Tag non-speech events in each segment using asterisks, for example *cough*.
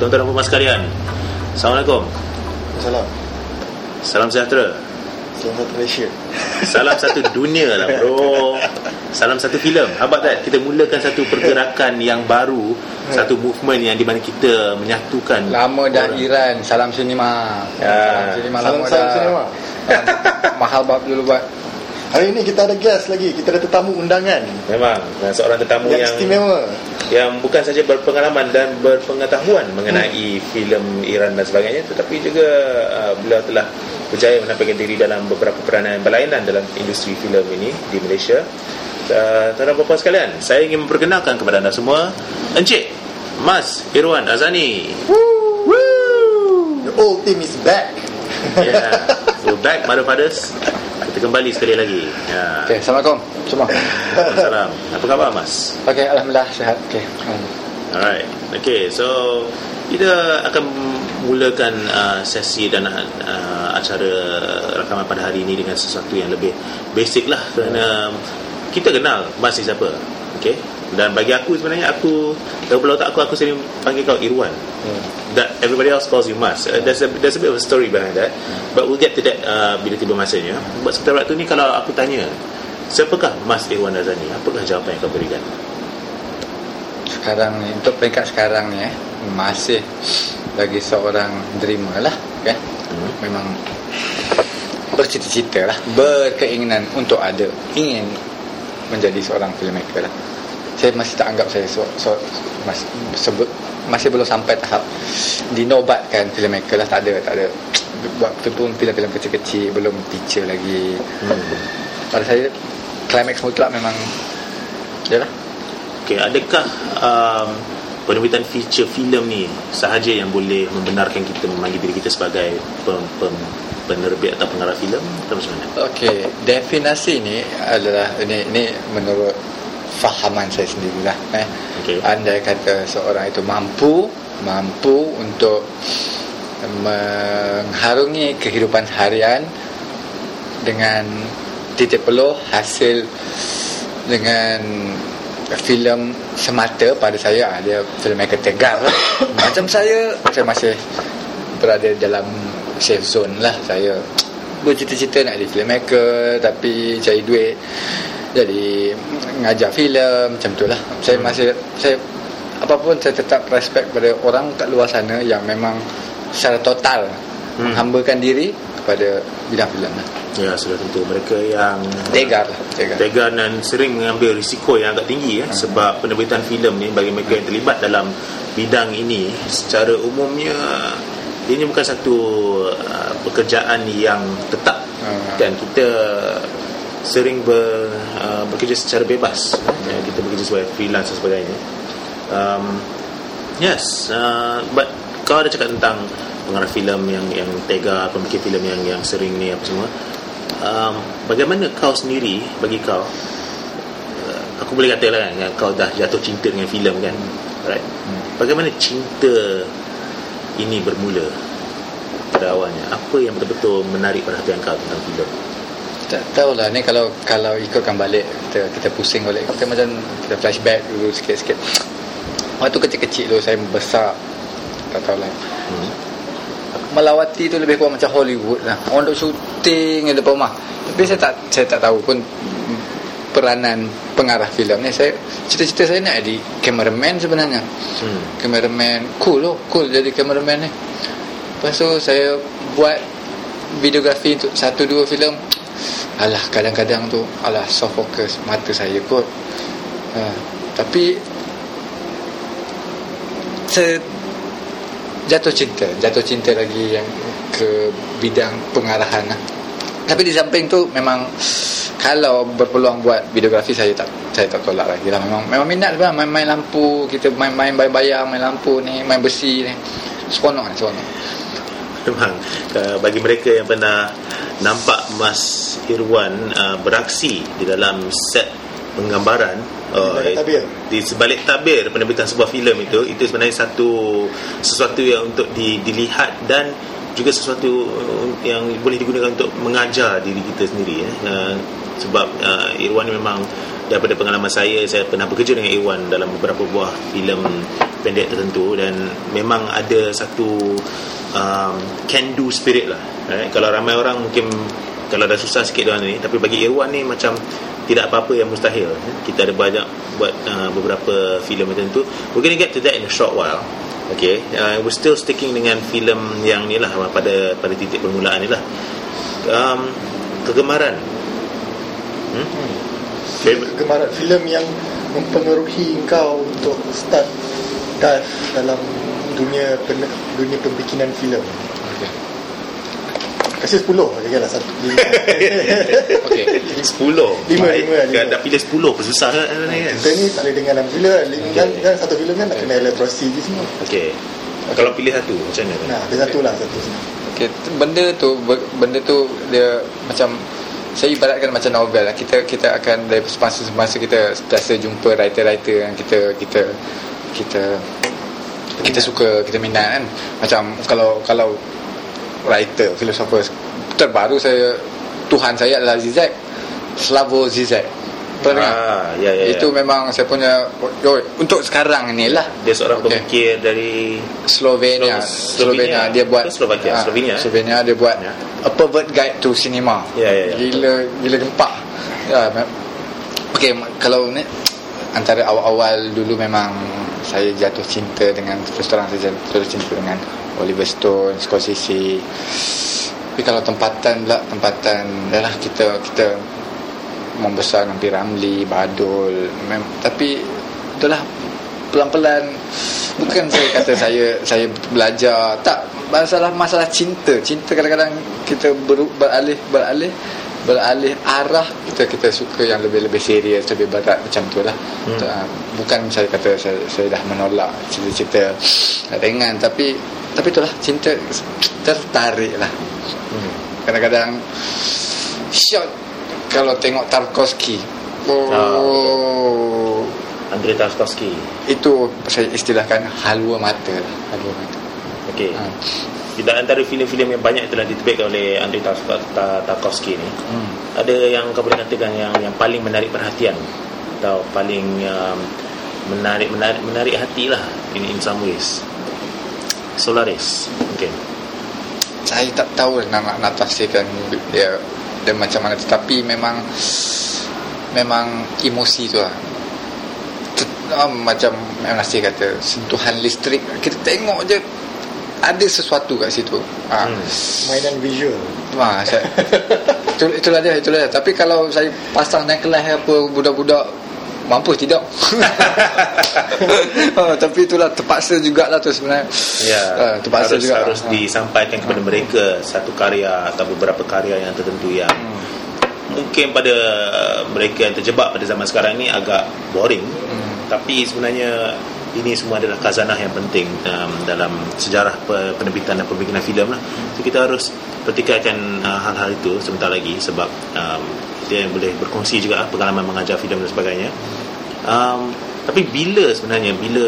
Tuan-tuan dan puan sekalian Assalamualaikum Salam. Salam sejahtera Selamat Malaysia. *laughs* Salam satu dunia lah bro Salam satu filem How about that Kita mulakan satu pergerakan yang baru Satu movement yang di mana kita menyatukan Lama dah orang. Iran Salam sinema Ya. Salam sinema Salam lama salam dah sinema. *laughs* Mahal bab dulu buat Hari ini kita ada guest lagi. Kita ada tetamu undangan Memang dan Seorang tetamu yang yang istimewa. yang bukan saja berpengalaman dan berpengetahuan mengenai filem Iran dan sebagainya tetapi juga uh, beliau telah berjaya menampilkan diri dalam beberapa peranan berlainan dalam industri filem ini di Malaysia. Uh, tuan-tuan dan puan sekalian, saya ingin memperkenalkan kepada anda semua Encik Mas Irwan Azani. The old team is back. Yeah. *laughs* We're back, mother fathers. Kita kembali sekali lagi. Ya. Okay, Assalamualaikum semua Salam. Apa khabar Mas? Okay, Alhamdulillah sihat Okay Alright. Okay, so kita akan mulakan uh, sesi dan uh, acara rakaman pada hari ini dengan sesuatu yang lebih basic lah kerana kita kenal Mas ni siapa. Okay. Dan bagi aku sebenarnya aku dalam otak aku aku sering panggil kau Irwan. That everybody else calls you Mas. Uh, there's a there's a bit of a story behind that. But we'll get to that uh, bila tiba masanya. Buat sementara waktu ni kalau aku tanya Siapakah Mas Irwan Razani? Apakah jawapan yang kau berikan? Sekarang ni Untuk peringkat sekarang ni eh, Masih Bagi seorang dreamer lah kan? Hmm. Memang Bercita-cita lah Berkeinginan Untuk ada Ingin Menjadi seorang filmmaker lah Saya masih tak anggap saya so, so, masih, sebut, masih belum sampai tahap Dinobatkan filmmaker lah. Tak ada Tak ada. Buat pun filem-filem kecil-kecil Belum feature lagi. Hmm. Pada saya Climax mutlak memang Yalah. Okay, adakah um, penerbitan feature filem ni sahaja yang boleh membenarkan kita memanggil diri kita sebagai pem, pem, penerbit atau pengarah filem? Atau macam mana? Okey, definasi ni adalah ini ini menurut fahaman saya sendirilah eh. Okey. Andai kata seorang itu mampu mampu untuk mengharungi kehidupan harian dengan titik peluh hasil dengan filem semata pada saya ah, dia filmmaker tegar lah. *coughs* macam saya saya masih berada dalam safe zone lah saya bercita-cita nak jadi filmmaker tapi cari duit jadi ngajar filem macam tu lah. Saya masih saya apapun saya tetap respect pada orang kat luar sana yang memang secara total Hmm. menghambakan diri kepada bidang filem lah. Ya, sudah tentu. Mereka yang tegar lah tegar. Tegar dan sering mengambil risiko yang agak tinggi ya sebab penerbitan filem ni bagi mereka yang terlibat dalam bidang ini secara umumnya ini bukan satu uh, pekerjaan yang tetap. Hmm. dan kita sering ber, uh, bekerja secara bebas. Ya, kita bekerja sebagai freelance dan sebagainya. Um, yes uh, but kau ada cakap tentang pengarah filem yang yang tega pemikir filem yang yang sering ni apa semua. Um, bagaimana kau sendiri bagi kau uh, aku boleh kata lah kan kau dah jatuh cinta dengan filem kan? Right bagaimana cinta ini bermula pada awalnya? Apa yang betul-betul menarik perhatian kau tentang filem tak tahulah. Ni kalau kalau ikutkan balik kita kita pusing balik. Kita macam kita flashback dulu sikit-sikit. Waktu kecil-kecil tu saya besar. Tak tahulah. Hmm. melawati tu lebih kurang macam Hollywood lah. Orang duk syuting di depan rumah. Tapi saya tak saya tak tahu pun peranan pengarah filem ni. Saya cita-cita saya nak jadi cameraman sebenarnya. Hmm. cameraman cool loh cool jadi cameraman ni. Lepas tu saya buat videografi untuk satu dua filem alah kadang-kadang tu alah soft focus mata saya kot. Ha, tapi saya jatuh cinta jatuh cinta lagi yang ke bidang pengarahan lah. tapi di samping tu memang kalau berpeluang buat videografi saya tak saya tak tolak lagi lah. Memang memang minat lah main-main lampu kita main-main bayang-bayang main lampu ni main besi ni. Seronok ni seronok. Memang bagi mereka yang pernah nampak Mas Irwan uh, beraksi di dalam set penggambaran uh, Di balik tabir. di sebalik tabir penerbitan sebuah filem itu itu sebenarnya satu sesuatu yang untuk di, dilihat dan juga sesuatu uh, yang boleh digunakan untuk mengajar diri kita sendiri eh. uh, sebab uh, Irwan memang daripada pengalaman saya saya pernah bekerja dengan Irwan dalam beberapa buah filem pendek tertentu dan memang ada satu um, can do spirit lah right? kalau ramai orang mungkin kalau dah susah sikit dengan ni tapi bagi Irwan ni macam tidak apa-apa yang mustahil. Kita ada banyak buat uh, beberapa filem tertentu we're gonna get to that in a short while okay? Uh, we're still sticking dengan filem yang ni lah pada pada titik permulaan ni lah. Um, kegemaran. Hmm? Kegemaran filem yang mempengaruhi kau untuk start dive dalam dunia pen, dunia pembikinan filem. Okay. Kasih 10 aja lah satu. lima. okay. 10 Lima, Baik. lima, lima. Kan Dah pilih 10 pun susah kan ni kan Kita ni tak boleh dengar dalam filem kan. kan, kan satu filem kan nak kena elektrosi je semua. Okay Kalau pilih satu Macam mana Nah, ada satu lah satu. Okay, tu- benda tu benda tu dia macam saya ibaratkan macam novel lah. Kita kita akan dari semasa-semasa kita biasa jumpa writer-writer yang kita kita kita kita suka kita minat kan. Macam kalau kalau writer, filosofer terbaru saya Tuhan saya adalah Zizek. Slavoj Zizek. Pernah dengar? Ah, ya, ya, ya. Itu memang saya punya untuk sekarang ni lah. Dia seorang Okey. pemikir dari Slovenia. Slo- Slovenia. Slovenia. Dia buat Slovakia? Ah, Slovenia, eh? Slovenia dia buat Ya. A Pervert Guide to Cinema. Ya, ya, ya. Gila gila gempak. Ya, ma- kalau ni antara awal-awal dulu memang saya jatuh cinta dengan terus terang saya jatuh cinta dengan Oliver Stone, Scorsese. Tapi kalau tempatan pula tempatan adalah kita kita membesar dengan P. Ramlee, Badul mem, tapi itulah pelan-pelan bukan saya kata saya saya belajar tak masalah masalah cinta cinta kadang-kadang kita ber, beralih beralih beralih arah kita kita suka yang lebih-lebih serius lebih berat macam tu lah Hmm. Bukan saya kata saya, saya dah menolak cerita-cerita ringan tapi tapi itulah cinta tertarik lah hmm. kadang-kadang shot kalau tengok Tarkovsky. Oh. Andrei Tarkovsky. Itu saya istilahkan halwa mata. Halwa mata. Okay ha. Di antara filem-filem yang banyak telah diterbitkan oleh Andrei Tarkov- Ta- Tarkovsky ni hmm. Ada yang kau boleh katakan yang yang paling menarik perhatian? Atau paling um, menarik, menarik menarik hati lah in, in some ways. Solaris. Mungkin saya tak tahu nak nak, nak tafsirkan dia dia macam mana tetapi memang memang emosi tu lah ah, macam yang Nasir kata sentuhan listrik kita tengok je ada sesuatu kat situ ha. Hmm. Mainan visual. Wah, saya, *laughs* itu, itulah dia, itulah dia. Tapi kalau saya pasang necklace apa budak-budak mampu tidak. ha, *laughs* tapi itulah terpaksa jugalah tu sebenarnya. Ya, Ah, terpaksa harus, juga. harus Ha. disampaikan kepada mereka satu karya atau beberapa karya yang tertentu yang Hmm. mungkin pada mereka yang terjebak pada zaman sekarang ni agak boring Hmm. tapi sebenarnya ini semua adalah khazanah yang penting um, dalam sejarah pe- penerbitan dan pembikinan filem lah. So kita harus pertikaikan uh, hal-hal itu sebentar lagi sebab um, dia boleh berkongsi juga pengalaman mengajar filem dan sebagainya. Um, tapi bila sebenarnya bila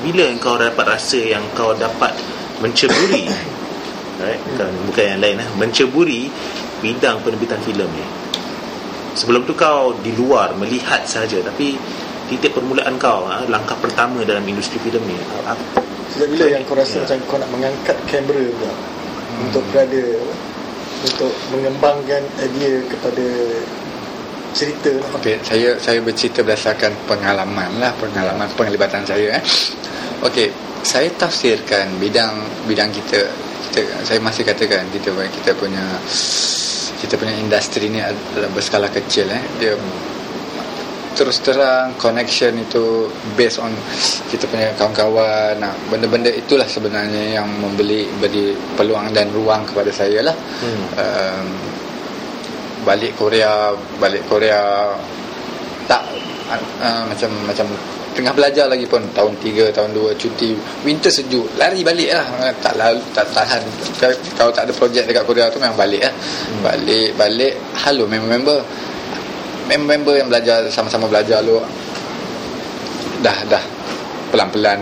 bila kau dapat rasa yang kau dapat menceburi *coughs* right? bukan, bukan yang lain lah menceburi bidang penerbitan filem ni sebelum tu kau di luar melihat saja tapi titik permulaan kau ha, langkah pertama dalam industri filem ni? Sejak bila yang kau rasa Ya. macam kau nak mengangkat kamera pula untuk berada untuk mengembangkan idea kepada cerita. Okey, saya saya bercerita berdasarkan pengalaman lah, pengalaman penglibatan saya eh. Okey, saya tafsirkan bidang bidang kita, kita saya masih katakan kita kita punya kita punya industri ni adalah berskala kecil eh. Dia terus terang connection itu based on kita punya kawan-kawan. Nah, benda-benda itulah sebenarnya yang membeli beri peluang dan ruang kepada saya lah. Hmm. um, balik Korea balik Korea tak uh, macam macam tengah belajar lagi pun tahun 3 tahun 2 cuti winter sejuk lari balik lah. Tak lalu tak tahan. Kalau tak ada projek dekat Korea tu memang balik lah. Hmm. balik balik halo member-member member-member yang belajar sama-sama belajar lu dah dah pelan-pelan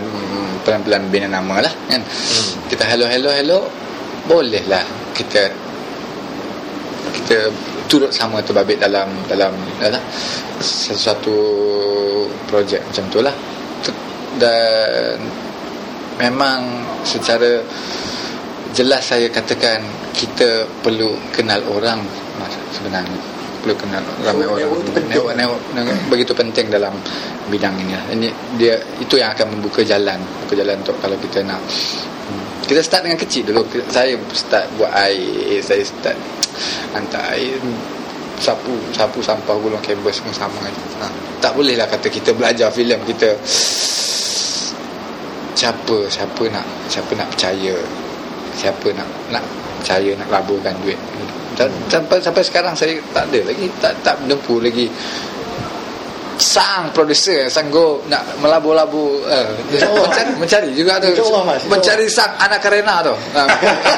pelan-pelan bina nama lah kan? Hmm. kita hello hello hello bolehlah kita kita turut sama terbabit dalam dalam dalam sesuatu projek macam tu lah. Tu- dan memang secara jelas saya katakan kita perlu kenal orang sebenarnya perlu kenal ramai orang network network, begitu penting dalam bidang ini. Ini dia itu yang akan membuka jalan. Buka jalan untuk kalau kita nak. Hmm. kita start dengan kecil dulu. Saya start buat air. Saya start hantar air sapu sapu sampah gulung kabel semua sama ha. tak boleh lah kata kita belajar filem. Kita siapa siapa nak siapa nak percaya? Siapa nak nak percaya nak laburkan duit sampai sampai sekarang saya tak ada lagi tak tak menempuh lagi sang producer yang sanggup nak melabur-labur uh, mencari, mencari juga tu Mas. mencari sang anak karena tu ha,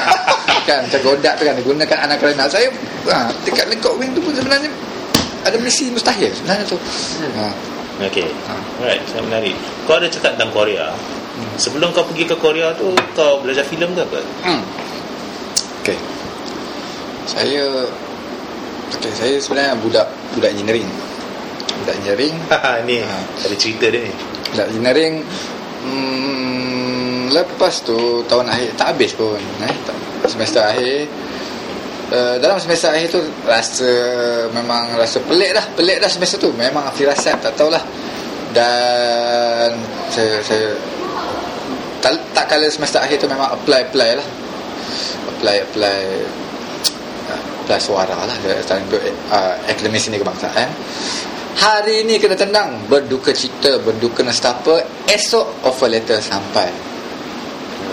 *laughs* kan tergodak tu kan gunakan anak karena saya ha, dekat Lengkok Wing tu pun sebenarnya ada misi mustahil sebenarnya tu ha. Okay Ha. Alright Saya menarik Kau ada cakap tentang Korea Sebelum kau pergi ke Korea tu Kau belajar filem ke apa? Hmm. Okay. Saya Okay, saya sebenarnya budak budak engineering. Budak engineering, Haha, *laughs* ni. Ha. Ada cerita dia ni. Budak engineering hmm, lepas tu tahun akhir tak habis pun eh semester akhir. Uh, dalam semester akhir tu rasa memang rasa pelik dah pelik dah semester tu. Memang firasat tak tahulah. Dan saya saya tak, tak kala semester akhir tu memang apply apply lah. Apply apply apply suara lah untuk uh, akademi seni kebangsaan hari ni kena tendang berduka cita berduka nestapa esok offer letter sampai.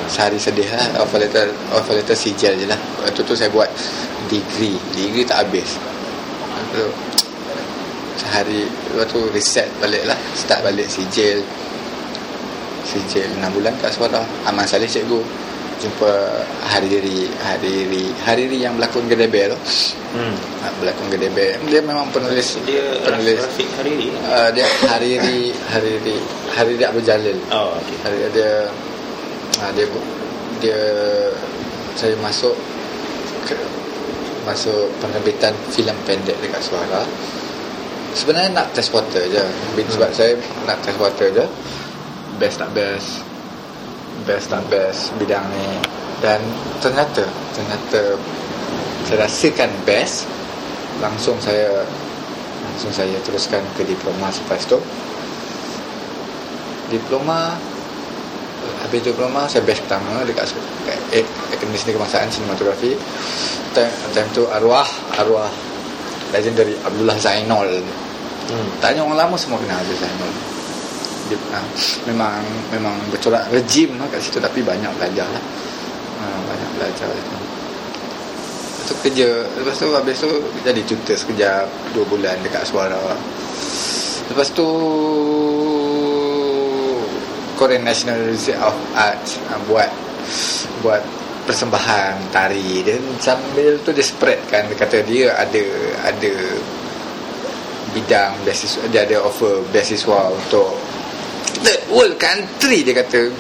Sehari sedih lah offer letter offer letter sijil je lah. Waktu tu saya buat degree. Degree tak habis. Tu sehari lepas tu reset balik lah start balik sijil sijil 6 bulan kat suara Aman Saleh cikgu jumpa Hariri Hariri Hariri yang berlakon Gedebe tu hmm. Ha, berlakon Gedebe dia memang penulis Dia penulis Rafiq Hariri uh, dia Hariri Hariri Hariri Abdul Jalil Oh okay Hari dia ha, dia dia saya masuk ke, masuk penerbitan filem pendek dekat Suara. Sebenarnya nak test water je. Sebab saya nak test water je. Best tak best. Best tak best bidang ni. Dan ternyata ternyata saya rasakan best. Langsung saya langsung saya teruskan ke diploma selepas tu. Diploma habis diploma saya best pertama dekat dekat eh, Akademi Seni Kebangsaan Sinematografi time, time tu arwah arwah legendary Abdullah Zainal hmm. tanya orang lama semua kenal Abdullah Zainal dia, ha, memang memang bercorak rejim lah kat situ. Tapi banyak belajar lah. Ha, banyak belajar Lepas tu kerja lepas tu habis tu jadi tutor sekejap dua bulan dekat suara. Lepas tu Korean National Institute of Arts uh, buat buat persembahan tari dan sambil tu dia spreadkan dia kata dia ada ada bidang beasiswa dia ada offer beasiswa untuk world country dia kata.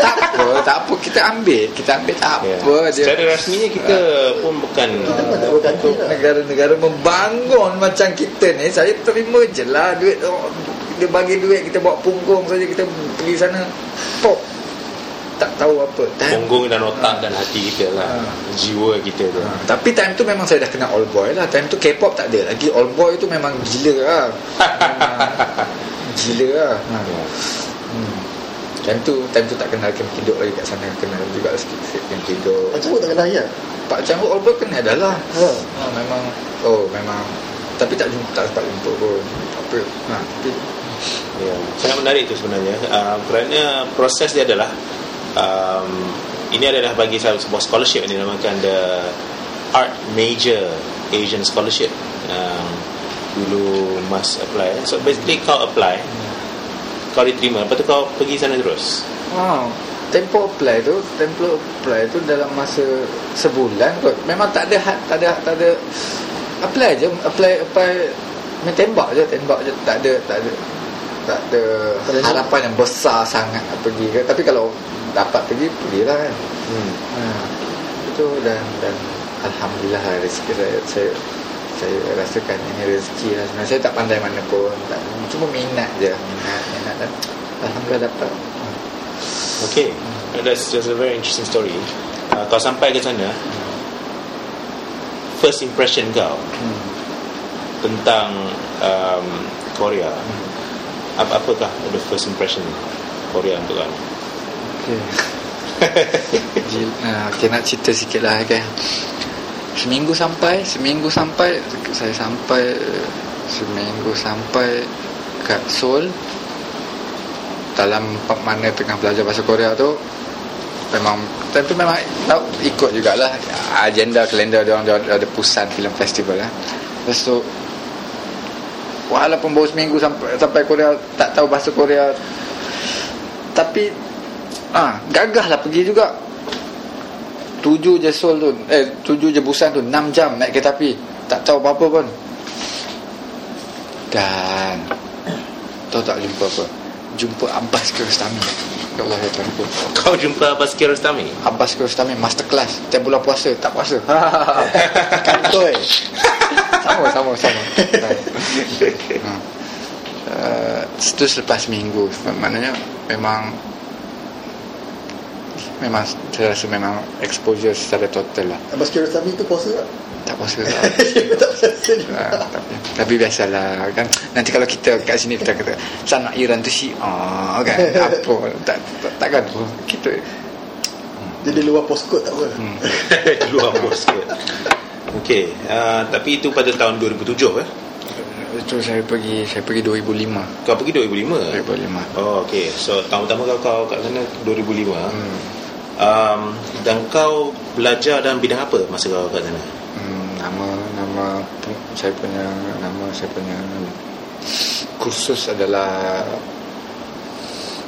Tak *laughs* apa tak apa kita ambil. Kita ambil tak Ya. apa dia. Secara rasminya kita pun bukan Kita pun tak berganti lah negara-negara membangun macam kita ni saya terima je lah duit oh, dia bagi duit kita bawa punggung saja kita pergi sana. Pop. Tak tahu apa. Time, punggung dan otak dan hati kita lah. Ha. jiwa kita tu. Tapi time tu memang saya dah kenal all boy lah. Time tu K-pop tak ada lagi. All boy tu memang gila lah. *laughs* Memang gila lah. Ha. Hmm. time tu time tu tak kenal Kim Kidok lagi kat sana kenal juga sikit-sikit Kim Kidok Macam pun tak kenal ya Pak Canggu all boy kenal dah lah. Ha. Ha, memang. Oh memang. Tapi tak jumpa tak sempat jumpa pun. Apa? Ha, tapi Ya, sangat menarik itu sebenarnya. Uh, kerana proses dia adalah um, ini adalah bagi saya sebuah scholarship yang dinamakan the Art Major Asian Scholarship. Um, dulu mas apply. So basically kau apply kau diterima lepas tu kau pergi sana terus. Wow. Tempo apply tu tempo apply tu dalam masa sebulan kot. Memang tak ada had- tak ada tak ada apply je apply apply main tembak je tembak je. Tak ada tak ada tak ada harapan yang besar sangat nak pergi ke. Tapi kalau dapat pergi pergilah kan. Hmm. ha. tu dan dan alhamdulillah lah rezeki saya saya saya rasakan ini rezeki lah sebenarnya saya tak pandai mana pun tak, cuma minat je minat minat dan alhamdulillah dapat Okay, that's just a very interesting story. Uh, kau sampai ke sana, first impression kau hmm. tentang um, Korea, apa apakah the first impression Korea untuk kau? Okay. *laughs* Uh, okay nak cerita sikit lah okay. Seminggu sampai Seminggu sampai Saya sampai Seminggu sampai Kat Seoul. Dalam mana tengah belajar bahasa Korea tu Memang Tapi memang tahu, Ikut jugalah. Agenda kalender dia orang Ada Pusan Film Festival lah. Lepas tu Walaupun baru seminggu sampai, sampai Korea Tak tahu bahasa Korea Tapi ah lah pergi juga Tujuh je Seoul tu Eh tujuh je Busan tu Enam jam naik kereta api. Tak tahu apa-apa pun. Dan Tahu tak jumpa apa? Jumpa Abbas Kiarostami. Ya Allah ya Tuhan. Pun Kau jumpa Abbas Kiarostami? Abbas Kiarostami masterclass. Tiap bulan puasa Tak puasa. *laughs* Kantoi Sama sama sama. *laughs* Uh, Itu selepas minggu Maknanya Memang Memang Saya rasa memang Exposure secara total lah Abbas Kiarostami tu puasa tak? Tak puasa lah tak puasa Ah, tapi, tapi biasalah kan nanti kalau kita kat sini kita kata sanak Iran tu Syiah kan apa tak, tak takkan tu kita Jadi luar postcode tak apa hmm. Luar bos ke? Okay, uh, tapi itu pada tahun 2007 eh? itu saya pergi saya pergi 2005 Kau pergi 2005? 2005 Oh, okay. So, tahun pertama kau, kau kat sana 2005. hmm. Um, dan kau belajar dalam bidang apa masa kau kat sana? Hmm, nama nama saya punya nama saya punya kursus adalah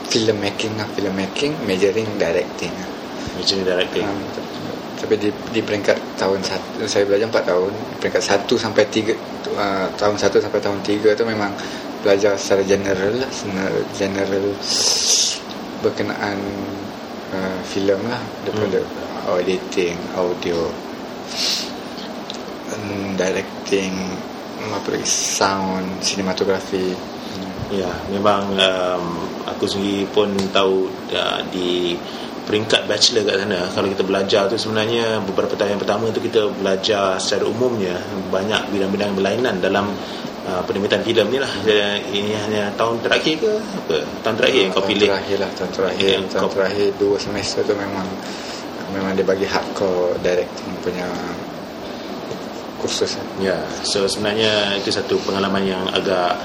filmmaking lah filmmaking majoring directing lah. Macam directing. Um, tapi di, di peringkat tahun satu saya belajar 4 tahun peringkat 1 sampai 3 uh, tahun 1 sampai tahun 3 tu memang belajar secara general lah general berkenaan uh, filem lah daripada hmm. editing audio um, directing um, apa lagi sound cinematography hmm. Ya, memang um, aku sendiri pun tahu uh, di peringkat bachelor kat sana kalau kita belajar tu sebenarnya beberapa tahun yang pertama tu kita belajar secara umumnya banyak bidang-bidang berlainan dalam uh, penerbitan filem ni lah ini hanya tahun terakhir ke apa tahun terakhir yang kau tahun pilih terakhir lah tahun terakhir Yang tahun kau- terakhir dua semester tu memang memang dia bagi hardcore directing punya kursus. Ya, so sebenarnya itu satu pengalaman yang agak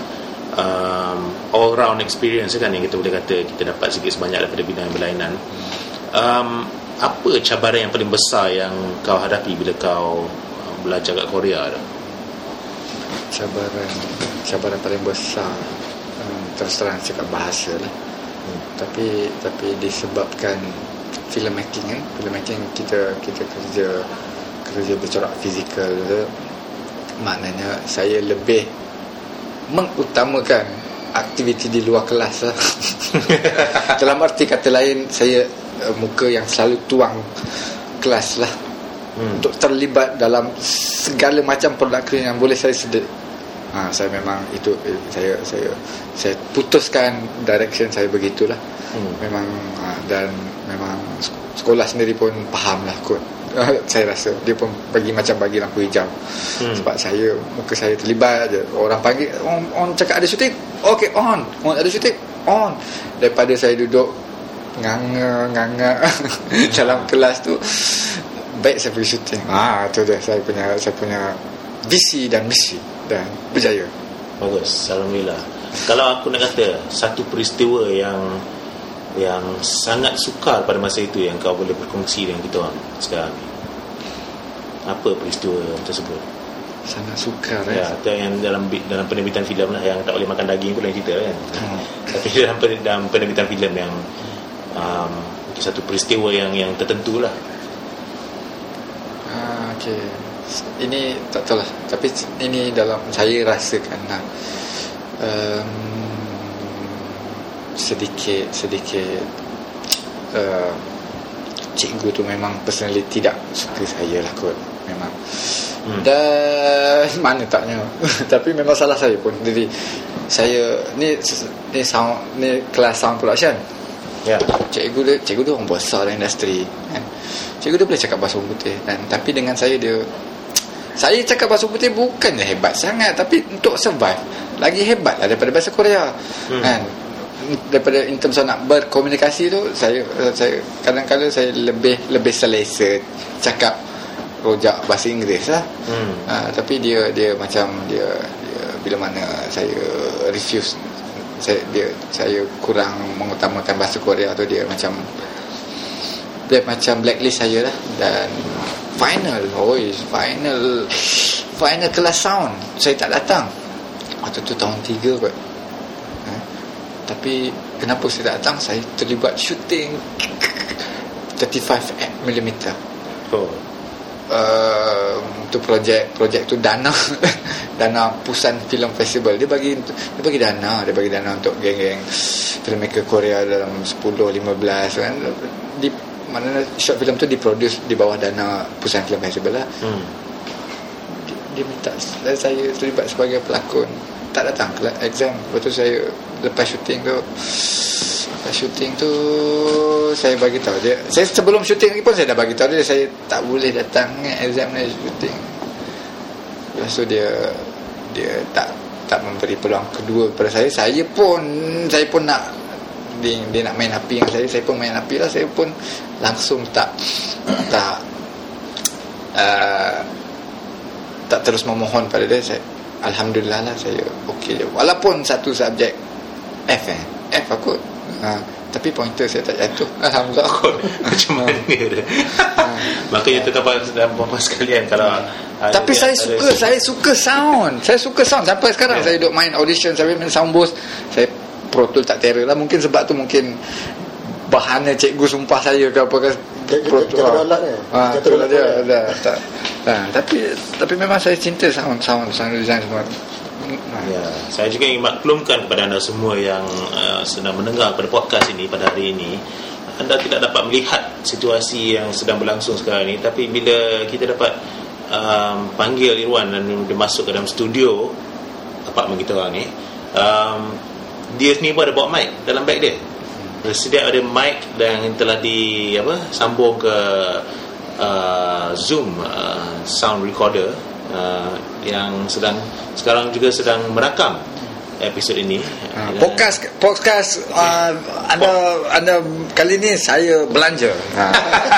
um, all round experience kan yang kita boleh kata kita dapat sikit sebanyak daripada bidang berlainan. Um, apa cabaran yang paling besar yang kau hadapi bila kau uh, belajar kat Korea tu? Cabaran cabaran paling besar um, terus terang cakap bahasa lah hmm. tapi tapi disebabkan filmmaking kan filmmaking kita kita kerja kerja bercorak fizikal tu maknanya saya lebih mengutamakan aktiviti di luar kelas lah *laughs* dalam arti kata lain saya uh, muka yang selalu tuang kelas lah Hmm. untuk terlibat dalam segala macam produk yang boleh saya sedek. Ha, saya memang itu saya saya saya putuskan direction saya begitulah. Hmm. Memang ha, dan memang sek- sekolah sendiri pun faham lah kot. *laughs* saya rasa dia pun bagi macam bagi lampu hijau. Hmm. Sebab saya muka saya terlibat je. Orang panggil on, on cakap ada syuting. Okay on. On ada syuting. On. Daripada saya duduk nganga nganga *laughs* dalam kelas tu baik saya pergi syuting ah tu dia saya punya saya punya visi dan misi dan berjaya Bagus, alhamdulillah. Kalau aku nak kata satu peristiwa yang yang sangat sukar pada masa itu yang kau boleh berkongsi dengan kita orang sekarang ni. Apa peristiwa tersebut? sangat sukar Ya, eh. itu yang dalam dalam penerbitan filem lah yang tak boleh makan daging pun lain cerita kan. Hmm. *laughs* Tapi dalam dalam penerbitan filem yang um, satu peristiwa yang yang tertentu lah. Ah, okay. Ini tak tahu lah Tapi ini dalam Saya rasakan lah. Um, Sedikit Sedikit uh, cikgu tu memang personally tidak suka saya lah kot memang. Hmm. dan mana taknya *laughs* tapi memang salah saya pun. Jadi saya ni ni sound ni kelas sound production. Ya. cikgu dia cikgu dia orang besar dalam industri kan. Cikgu dia boleh cakap bahasa orang putih dan tapi dengan saya dia saya cakap bahasa putih bukannya hebat sangat tapi untuk survive lagi hebat lah daripada bahasa Korea Hmm. kan daripada in terms of nak berkomunikasi tu saya saya kadang-kadang saya lebih lebih selesa cakap rojak bahasa Inggeris lah Hmm. Ha, tapi dia dia macam dia, dia bila mana saya refuse saya dia saya kurang mengutamakan bahasa Korea tu dia macam dia macam blacklist saya lah dan final. Oh final. Final kelas sound. Saya tak datang. Waktu tu tahun 3 kot. Ha? tapi kenapa saya tak datang? Saya terlibat shooting *laughs* 35mm Oh. uh, tu projek projek tu dana. *laughs* Dana Pusan Film Festival. Dia bagi dia bagi dana. Dia bagi dana untuk geng-geng filmmaker Korea dalam 10 15 kan mana short film tu diproduce di bawah dana Pusan Film Festival lah Hmm. dia, dia minta saya terlibat sebagai pelakon. Tak datang ke exam. Lepas tu saya lepas syuting tu lepas syuting tu saya bagi tahu dia. Saya sebelum syuting lagi pun saya dah bagi tahu dia. Saya tak boleh datang exam ni syuting lepas tu dia dia tak tak memberi peluang kedua kepada saya. Saya pun saya pun nak dia, dia nak main api dengan saya. Saya pun main api lah. Saya pun langsung tak tak uh, tak terus memohon pada dia saya alhamdulillah lah saya okey je. Walaupun satu subjek F eh. F aku ha, tapi pointer saya tak jatuh. *laughs* Alhamdulillah Kot. *laughs* Macam *laughs* mana dia Makanya tu dapat Dan puan sekalian Kalau ada- tapi saya ada- suka saya suka sound. Saya suka sound. Sampai sekarang Ya. saya duk main audition saya main sound booth saya Pro Tool tak terror lah. Mungkin sebab tu mungkin bahana cikgu sumpah saya ke apa ke alat dia. ha, dah, tak, ha, tapi tapi memang saya cinta sound sound sound design semua. Ha. Ya, saya juga ingin maklumkan kepada anda semua yang uh, sedang mendengar pada podcast ini pada hari ini anda tidak dapat melihat situasi yang sedang berlangsung sekarang ini. Tapi bila kita dapat um, panggil Irwan dan dia masuk ke dalam studio apartmen kita orang ni um, dia sendiri pun ada bawa mic dalam beg dia sedia ada mic dan telah di apa sambung ke uh, Zoom uh, sound recorder uh, yang sedang sekarang juga sedang merakam episod ini Ha, podcast podcast uh, anda anda kali ni saya belanja ha,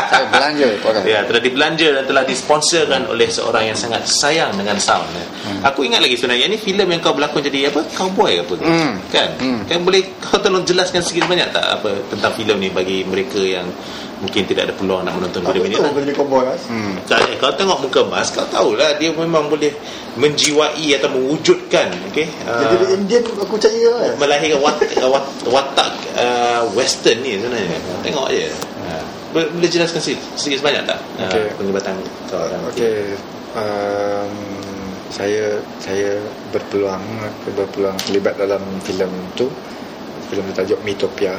saya belanja podcast Ya, telah dibelanja dan telah disponsorkan oleh seorang yang sangat sayang dengan sound. Hmm. Aku ingat lagi sebenarnya ini filem yang kau berlakon jadi apa? Cowboy ke apa? tu? Hmm. Kan? Hmm. Kan boleh kau tolong jelaskan sikit banyak tak apa tentang filem ni bagi mereka yang mungkin tidak ada peluang nak menonton filem ini. tu lah. jadi hmm. Tak, eh, kau tengok muka Mas, kau tahulah dia memang boleh menjiwai atau mewujudkan, okey? Jadi Uh, dia Indian aku percaya lah melahirkan watak, watak, watak uh, western ni sebenarnya. Tengok je. Uh, boleh, boleh jelaskan sikit, sedikit sebanyak tak uh, Okey. penglibatan kau dalam Okey, um, saya saya berpeluang berpeluang terlibat dalam filem tu. Filem bertajuk Mitopia.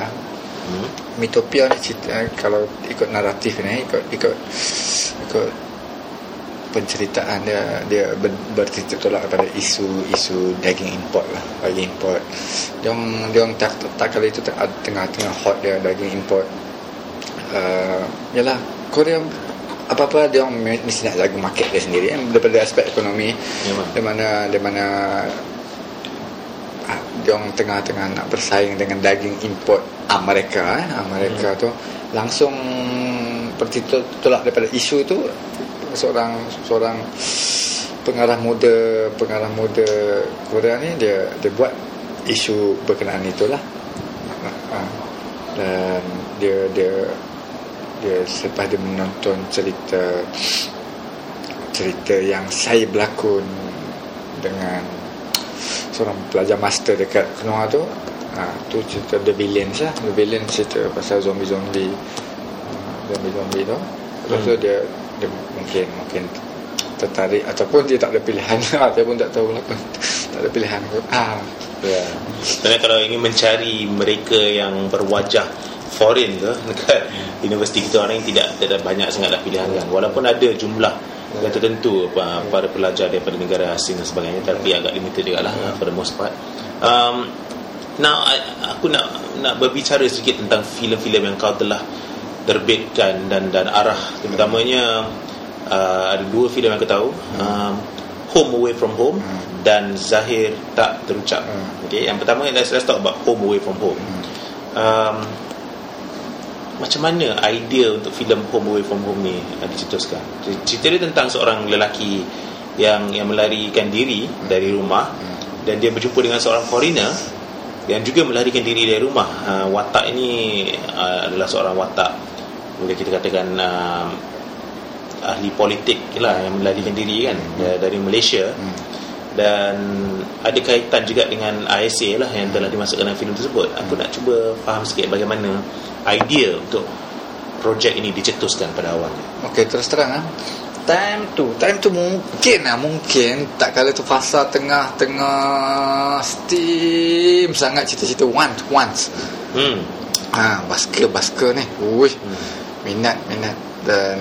Hmm. Mitopia ni cerita kalau ikut naratif ni ikut ikut ikut penceritaan dia dia ber, bertitik tolak kepada isu-isu daging import lah daging import dia orang dia orang tak, tak kali itu tengah tengah hot dia daging import uh, yalah Korea apa-apa dia orang mesti nak jaga market dia sendiri kan daripada aspek ekonomi Memang. di mana di mana ah, dia orang tengah-tengah nak bersaing dengan daging import Amerika eh, Amerika tu langsung bertitul tolak daripada isu tu. Seorang seorang pengarah muda pengarah muda Korea ni dia dia buat isu berkenaan itulah. Ah, dan dia dia dia selepas dia menonton cerita cerita yang saya berlakon dengan seorang pelajar master dekat Kenoa tu ha, tu cerita The Villains lah. The Villains cerita pasal zombie-zombie uh, zombie-zombie tu. Lepas tu Hmm. dia, dia mungkin mungkin tertarik ataupun dia tak ada pilihan. *laughs* Saya pun tak tahu lah. Tak ada pilihan ah Ya. Sebenarnya kalau ingin mencari mereka yang berwajah foreign ke *laughs* dekat universiti kita orang yang tidak tidak banyak sangatlah pilihan kan. Walaupun ada jumlah yang tertentu para pelajar daripada negara asing dan sebagainya tapi agak limited juga lah uh, for the most part. Um, now I- aku nak nak berbicara sedikit tentang filem-filem yang kau telah terbitkan dan dan arah. Terutamanya uh, ada dua filem yang aku tahu. Um, Home Away From Home dan Zahir Tak Terucap. Hmm. okay, yang pertama let's, let's talk about Home Away From Home. Um, macam mana idea untuk filem Home Away From Home ni uh, dicetuskan? Cerita dia tentang seorang lelaki yang yang melarikan diri dari rumah dan dia berjumpa dengan seorang foreigner yang juga melarikan diri dari rumah. Uh, watak ini uh, adalah seorang watak boleh kita katakan uh, ahli politik lah yang melarikan diri kan da- dari Malaysia dan ada kaitan juga dengan ISA lah yang telah dimasukkan dalam filem tersebut. Aku nak cuba faham sikit bagaimana idea untuk projek ini dicetuskan pada awalnya. Okey terus terang ah. Time tu Time tu mungkin lah Mungkin Tak kala tu fasa tengah-tengah Steam sangat cerita-cerita Once Once. Hmm. ha, Basker Basker ni. Uish. Minat Minat. Dan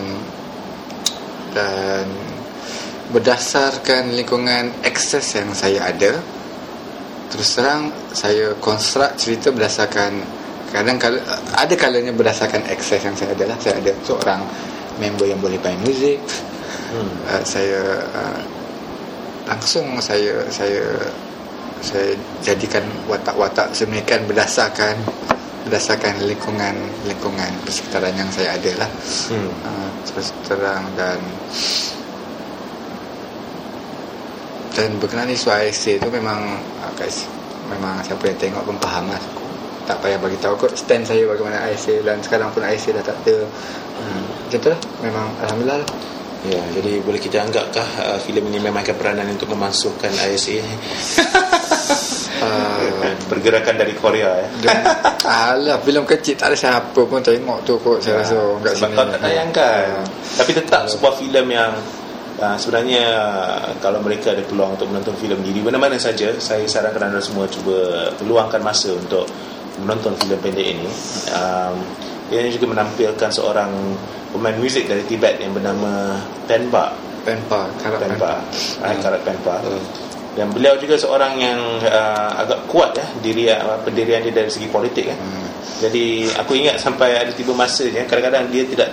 Dan Berdasarkan lingkungan Akses yang saya ada Terus terang Saya konstruk cerita berdasarkan Kadang kala Ada kalanya berdasarkan akses yang saya ada lah Saya ada seorang Member yang boleh main muzik Hmm. uh, saya uh, langsung saya saya saya jadikan watak-watak semikian berdasarkan berdasarkan lingkungan lingkungan persekitaran yang saya ada lah Hmm. uh, terus terang dan dan berkenaan isu ISA tu memang uh, guys memang siapa yang tengok pun faham lah tak payah bagi tahu kot stand saya bagaimana ISA dan sekarang pun ISA dah tak ada hmm. macam tu lah memang Alhamdulillah lah Ya, jadi boleh kita anggapkah uh, filem ini memainkan peranan untuk memasukkan ISA uh, *laughs* pergerakan dari Korea ya. Dan, alah filem kecil tak ada siapa pun tengok tu kot saya rasa kat Sebab sini. kau tak tayangkan Ah. Tapi tetap sebuah filem yang uh, Sebenarnya uh, Kalau mereka ada peluang untuk menonton filem Di mana-mana saja Saya sarankan anda semua Cuba peluangkan masa untuk Menonton filem pendek ini um, Dia juga menampilkan seorang Pemain muzik dari Tibet Yang bernama Penpa Penpa, karat Penpa Penpa. ah, Karat Penpa Hmm. dan beliau juga seorang yang uh, agak kuat ya diri uh, pendirian dia dari segi politik kan. Hmm. Jadi aku ingat sampai ada tiba masanya kadang-kadang dia tidak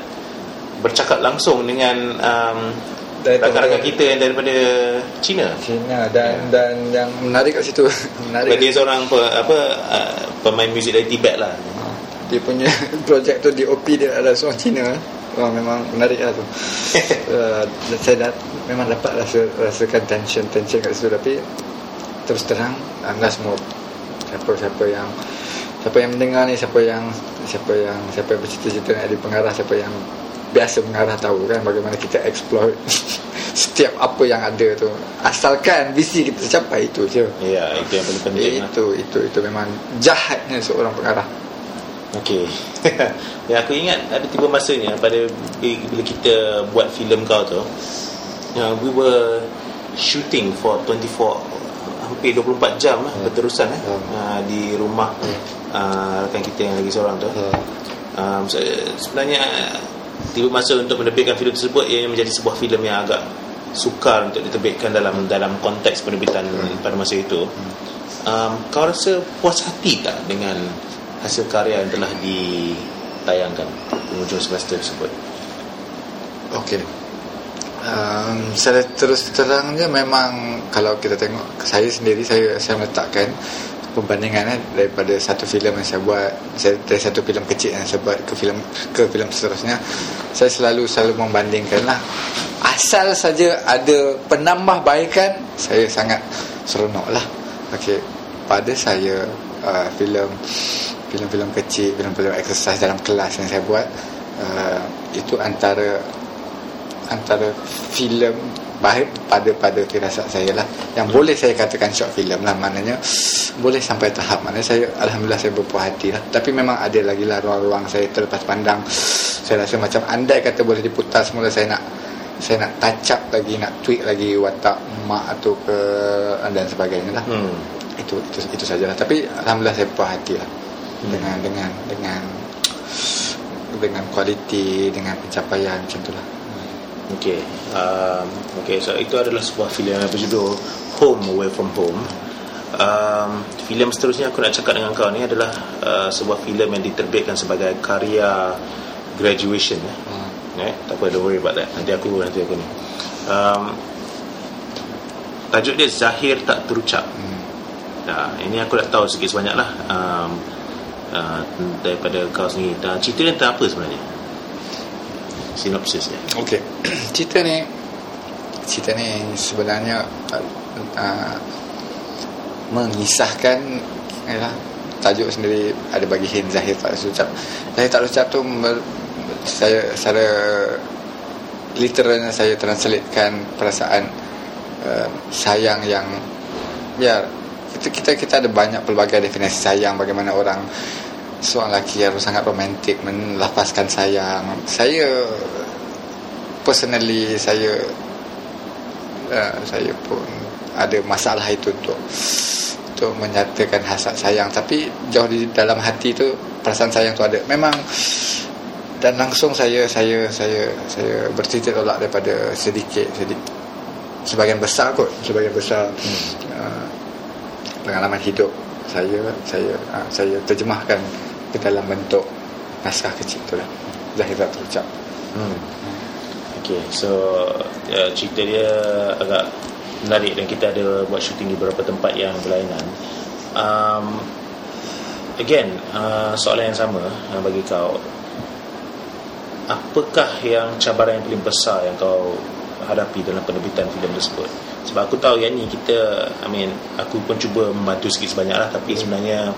bercakap langsung dengan um, rakan-rakan kita yang daripada China. Cina dan dan yang menarik kat situ. *laughs* Menarik. Dia seorang pe, apa uh, pemain muzik dari Tibet lah. dia punya *laughs* projek tu DOP dia adalah seorang Cina. Wah, memang menarik lah tu. *laughs* Uh, saya dah, memang dapat rasa, rasakan tension tension kat situ. Tapi terus terang anda semua siapa-siapa yang siapa yang mendengar ni siapa yang siapa yang siapa yang bercita-cita nak jadi pengarah siapa yang biasa mengarah tahu kan bagaimana kita exploit *laughs* setiap apa yang ada tu asalkan visi kita capai itu je Ya, itu yang paling penting. lah. itu itu itu memang jahatnya seorang pengarah Okey. *laughs* ya aku ingat ada tiba masanya pada bila kita buat filem kau tu. Ya, we were shooting for 24 hampir 24 jam lah Hmm. berterusan eh Hmm. uh, di rumah uh, rakan kita yang lagi seorang tu. Um, so, sebenarnya tiba masa untuk menerbitkan filem tersebut ia menjadi sebuah filem yang agak sukar untuk diterbitkan dalam dalam konteks penerbitan pada masa itu. Um, kau rasa puas hati tak dengan hasil karya yang telah ditayangkan penghujung semester tersebut? Okey. Um, saya terus terangnya memang kalau kita tengok saya sendiri saya saya meletakkan perbandingan eh, daripada satu filem yang saya buat dari satu filem kecil yang saya buat ke filem ke filem seterusnya saya selalu selalu membandingkan lah. Asal saja ada penambahbaikan saya sangat seronok lah. Okey pada saya uh, filem filem-filem kecil filem-filem exercise dalam kelas yang saya buat uh, itu antara antara filem baik pada pada firasat saya lah. Yang boleh saya katakan short film lah maknanya boleh sampai tahap. Mana saya Alhamdulillah saya berpuas hati lah. Tapi memang ada lagi lah ruang-ruang saya terlepas pandang. Saya rasa macam andai kata boleh diputar semula saya nak saya nak touch up lagi nak tweak lagi watak mak atau ke dan sebagainya lah. Hmm. itu itu itu sajalah. Tapi alhamdulillah saya puas hati lah. Dengan dengan dengan dengan kualiti dengan pencapaian macam itulah Okay um, Okay so itu adalah sebuah filem yang berjudul Home Away From Home um, Filem seterusnya aku nak cakap dengan kau ni adalah uh, Sebuah filem yang diterbitkan sebagai karya Graduation eh. hmm. Eh, tak apa, don't worry about that Nanti aku, nanti aku ni um, Tajuk dia Zahir Tak Terucap Hmm. Nah, ini aku nak tahu sikit sebanyak lah um, uh, Daripada kau sendiri Dan Cerita dia tentang apa sebenarnya? Sinopsis dia Okey. *clears throat* cerita ni cerita ni sebenarnya uh, uh, mengisahkan yalah, tajuk sendiri ada bagi hint Zahir tak ucap. Zahir tak ucap tu ber, saya secara literalnya saya translatekan perasaan uh, sayang yang ya kita, kita kita ada banyak pelbagai definisi sayang bagaimana orang seorang lelaki yang sangat romantik melafazkan sayang saya personally saya uh, saya pun ada masalah itu untuk untuk menyatakan hasrat sayang. Tapi jauh di dalam hati tu perasaan sayang tu ada. Memang dan langsung saya saya saya saya bertitik tolak daripada sedikit sedikit. Sebagian besar kot sebagian besar hmm. uh, pengalaman hidup saya saya uh, saya terjemahkan ke dalam bentuk naskah kecil tu lah Zahir tak terucap Hmm. Okay, so uh, cerita dia agak menarik dan kita ada buat syuting di beberapa tempat yang berlainan. Um, again, uh, soalan yang sama uh, bagi kau. Apakah yang cabaran yang paling besar yang kau hadapi dalam penerbitan filem tersebut? Sebab aku tahu yang ni kita, I mean, aku pun cuba membantu sikit sebanyak lah tapi sebenarnya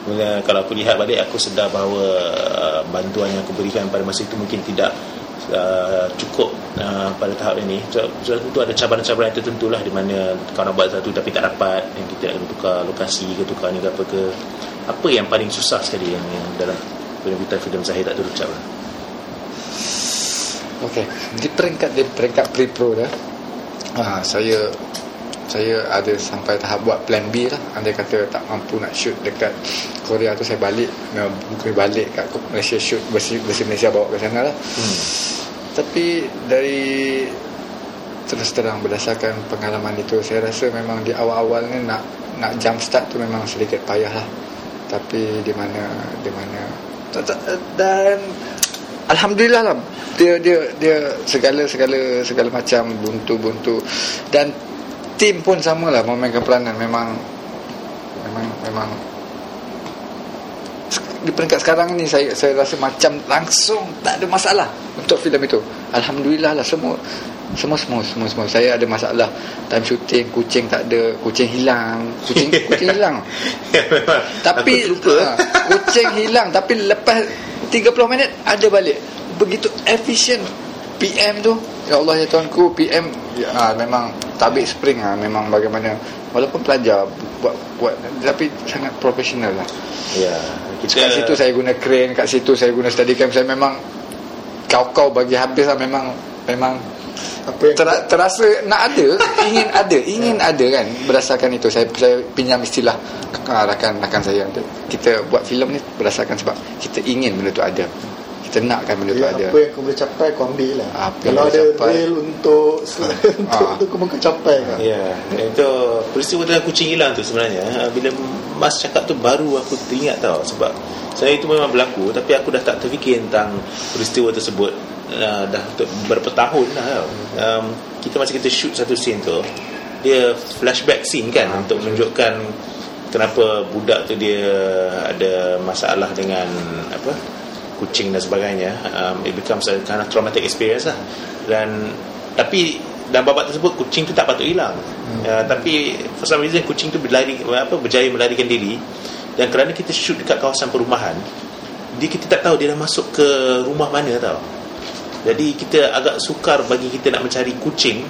Mula, kalau aku lihat balik aku sedar bahawa uh, bantuan yang aku berikan pada masa itu mungkin tidak uh, cukup uh, pada tahap ini so, itu ada cabaran-cabaran tertentu lah di mana kau nak buat satu tapi tak dapat dan kita akan tukar lokasi ke tukar ni ke apa ke apa yang paling susah sekali yang, yang dalam penerbitan filem Zahir tak terucap lah Okey, di peringkat di peringkat pre-pro dah. Ha, saya saya ada sampai tahap buat plan B lah. Andai kata tak mampu nak shoot dekat Korea tu saya balik, mungkin balik kat Malaysia shoot bersih, bersih Malaysia bawa ke sana lah. hmm. Tapi dari terus terang berdasarkan pengalaman itu saya rasa memang di awal-awal ni nak nak jump start tu memang sedikit payah lah. Tapi di mana di mana tak- dan alhamdulillah lah dia dia dia segala segala segala macam buntu-buntu dan tim pun samalah memainkan peranan. Memang memang memang. Di peringkat sekarang ni saya saya rasa macam langsung tak ada masalah untuk filem itu. Alhamdulillah lah semua semua semua semua semua. Saya ada masalah. Time shooting kucing tak ada kucing hilang. Kucing *laughs* kucing hilang. Ya, tapi lupa ha, kucing hilang. Tapi lepas 30 minit ada balik. Begitu efisien PM tu ya Allah ya tuanku PM ya, ha, memang tabik spring ha, memang bagaimana. Walaupun pelajar buat buat tapi sangat profesional lah. Ya kita kat situ saya guna crane kat situ saya guna steady cam. Saya memang kau-kau bagi habis lah memang memang apa yang ter, terasa nak ada ingin ada ingin *laughs* ada kan berdasarkan itu. Saya saya pinjam istilah ah, rakan rakan saya. Kita buat filem ni berdasarkan sebab kita ingin benda tu ada kita nakkan benda tu Ya, ada. apa yang kau boleh capai kau ambil lah. Apa yang Kalau ada capai. real untuk Untuk Ah. *laughs* tu kau mahu capai kan? Ya, itu peristiwa dengan kucing hilang tu sebenarnya. Bila Mas cakap tu baru aku teringat tau. Sebab saya itu memang berlaku tapi aku dah tak terfikir tentang peristiwa tersebut. Uh, dah untuk beberapa tahun dah tau. Um, kita masa kita shoot satu scene tu dia flashback scene kan untuk menunjukkan kenapa budak tu dia ada masalah dengan apa kucing dan sebagainya um, it becomes a kind of traumatic experience lah. Dan tapi dalam babak tersebut kucing tu tak patut hilang. Hmm. uh, tapi for some reason kucing tu berlari apa berjaya melarikan diri. Dan kerana kita shoot dekat kawasan perumahan dia kita tak tahu dia dah masuk ke rumah mana tau. Jadi kita agak sukar bagi kita nak mencari kucing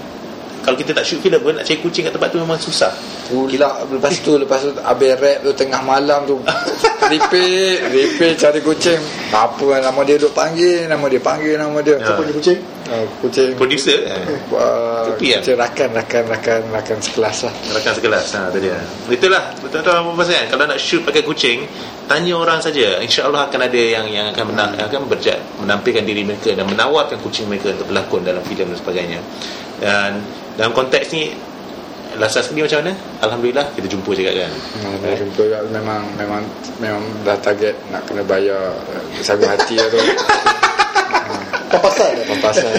kalau kita tak shoot filem pun nak cari kucing kat tempat tu memang susah. Pula lepas tu Lepas tu Habis rap tu Tengah malam tu. *laughs* Repeat Repeat cari kucing. Apa nama dia duk panggil Nama dia panggil Nama dia. Siapa ni kucing? Uh, Kucing. Producer eh, uh, Tepi kan? Kucing rakan Rakan Rakan Rakan sekelas lah. Rakan sekelas ha, tu dia. Itulah betul-betul apa pasal kan? Kalau nak shoot pakai kucing tanya orang saja. Insyaallah akan ada yang yang akan benar hmm. akan berjaya menampilkan diri mereka dan menawarkan kucing mereka untuk berlakon dalam filem dan sebagainya dan dalam konteks ni Lasa sekali macam mana? Alhamdulillah kita jumpa juga kan. Hmm, dah jumpa juga memang memang memang dah target nak kena bayar eh, sagu hati lah tu. *laughs* Papasan Papasan.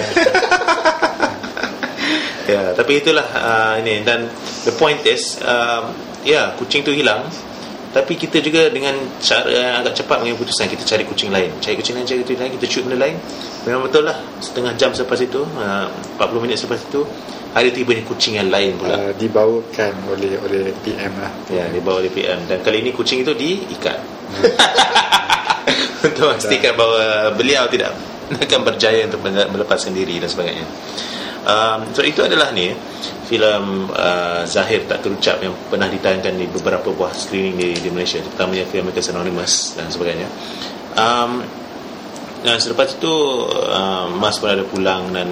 Ya, tapi itulah uh, ini dan the point is um, ya kucing tu hilang tapi kita juga dengan cara yang agak cepat mengambil keputusan kita cari kucing lain. Cari kucing lain cari kucing lain kita shoot benda lain. Memang betul lah setengah jam selepas itu uh, 40 minit selepas itu ada tiba ni kucing yang lain pula. Uh, dibawakan oleh oleh PM lah. ya dibawa oleh PM dan kali ini kucing itu diikat. *laughs* Untuk memastikan bahawa beliau tidak akan berjaya untuk melepaskan diri dan sebagainya um, so itu adalah ni filem uh, Zahir Tak Terucap yang pernah ditayangkan di beberapa buah screening di, di Malaysia terutamanya filem Makers Anonymous dan sebagainya. Um, dan selepas itu uh, Mas pun ada pulang dan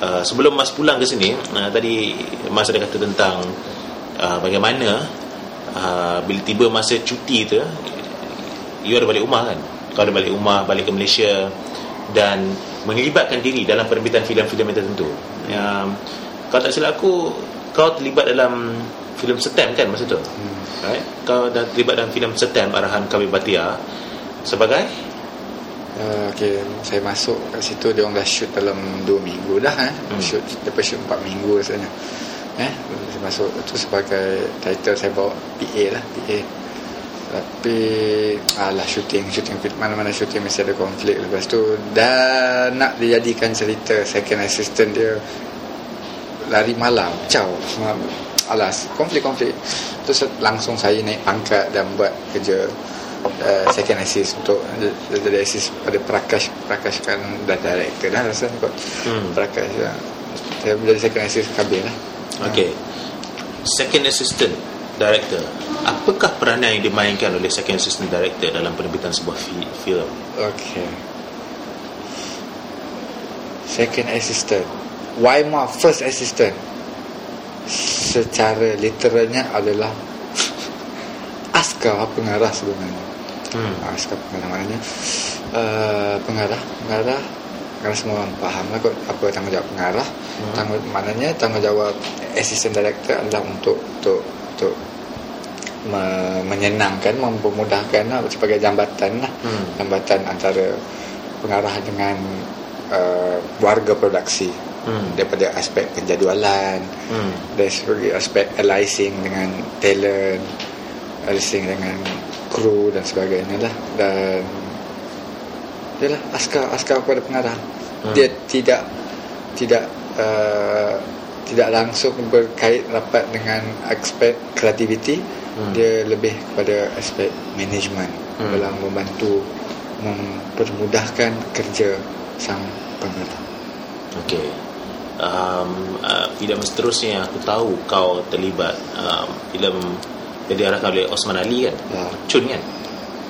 uh, sebelum Mas pulang ke sini uh, tadi Mas ada kata tentang uh, bagaimana uh, bila tiba masa cuti tu you ada balik rumah kan? Kau ada balik rumah balik ke Malaysia dan melibatkan diri dalam penerbitan filem-filem yang tertentu um, kalau tak silap aku kau terlibat dalam filem Setem kan masa tu hmm. right? kau dah terlibat dalam filem Setem arahan Kabir Batia sebagai Uh, okay, saya masuk kat situ dia orang dah shoot dalam 2 minggu dah eh. Hmm. Shoot lepas shoot 4 minggu rasanya. Eh, saya masuk tu sebagai title saya bawa PA lah, PA. Tapi alah shooting, shooting mana-mana shooting mesti ada konflik lepas tu dan nak dijadikan cerita second assistant dia lari malam, caw. Alas, konflik-konflik. Terus langsung saya naik pangkat dan buat kerja uh, second assist untuk jadi assist pada Prakash Prakash kan dah director dah rasa kot Hmm. Prakash ya. saya menjadi second assist Kabir lah Okay. Second assistant director. Apakah peranan yang dimainkan oleh second assistant director dalam penerbitan sebuah fi- filem? okay. Second assistant. Why ma first assistant? Secara literalnya adalah *laughs* askar pengarah sebenarnya. Hmm. Ah, Askar pengarah maknanya. Uh, pengarah pengarah. Pengarah semua orang faham lah kot apa tanggungjawab pengarah. Hmm. tanggung maknanya tanggungjawab assistant director adalah untuk untuk untuk me- menyenangkan mempermudahkan lah sebagai jambatan lah Hmm. jambatan antara pengarah dengan uh, warga produksi Hmm. daripada aspek penjadualan Hmm. dari segi aspek aligning dengan talent aligning dengan kru dan sebagainya lah dan ialah askar askar kepada pengarah Hmm. dia tidak tidak uh, tidak langsung berkait rapat dengan aspek kreativiti Hmm. dia lebih kepada aspek management Hmm. dalam membantu mempermudahkan kerja sang pengarah Okay. Um, uh, filem seterusnya yang aku tahu kau terlibat um, filem yang diarahkan oleh Osman Ali kan? Ya. Cun kan?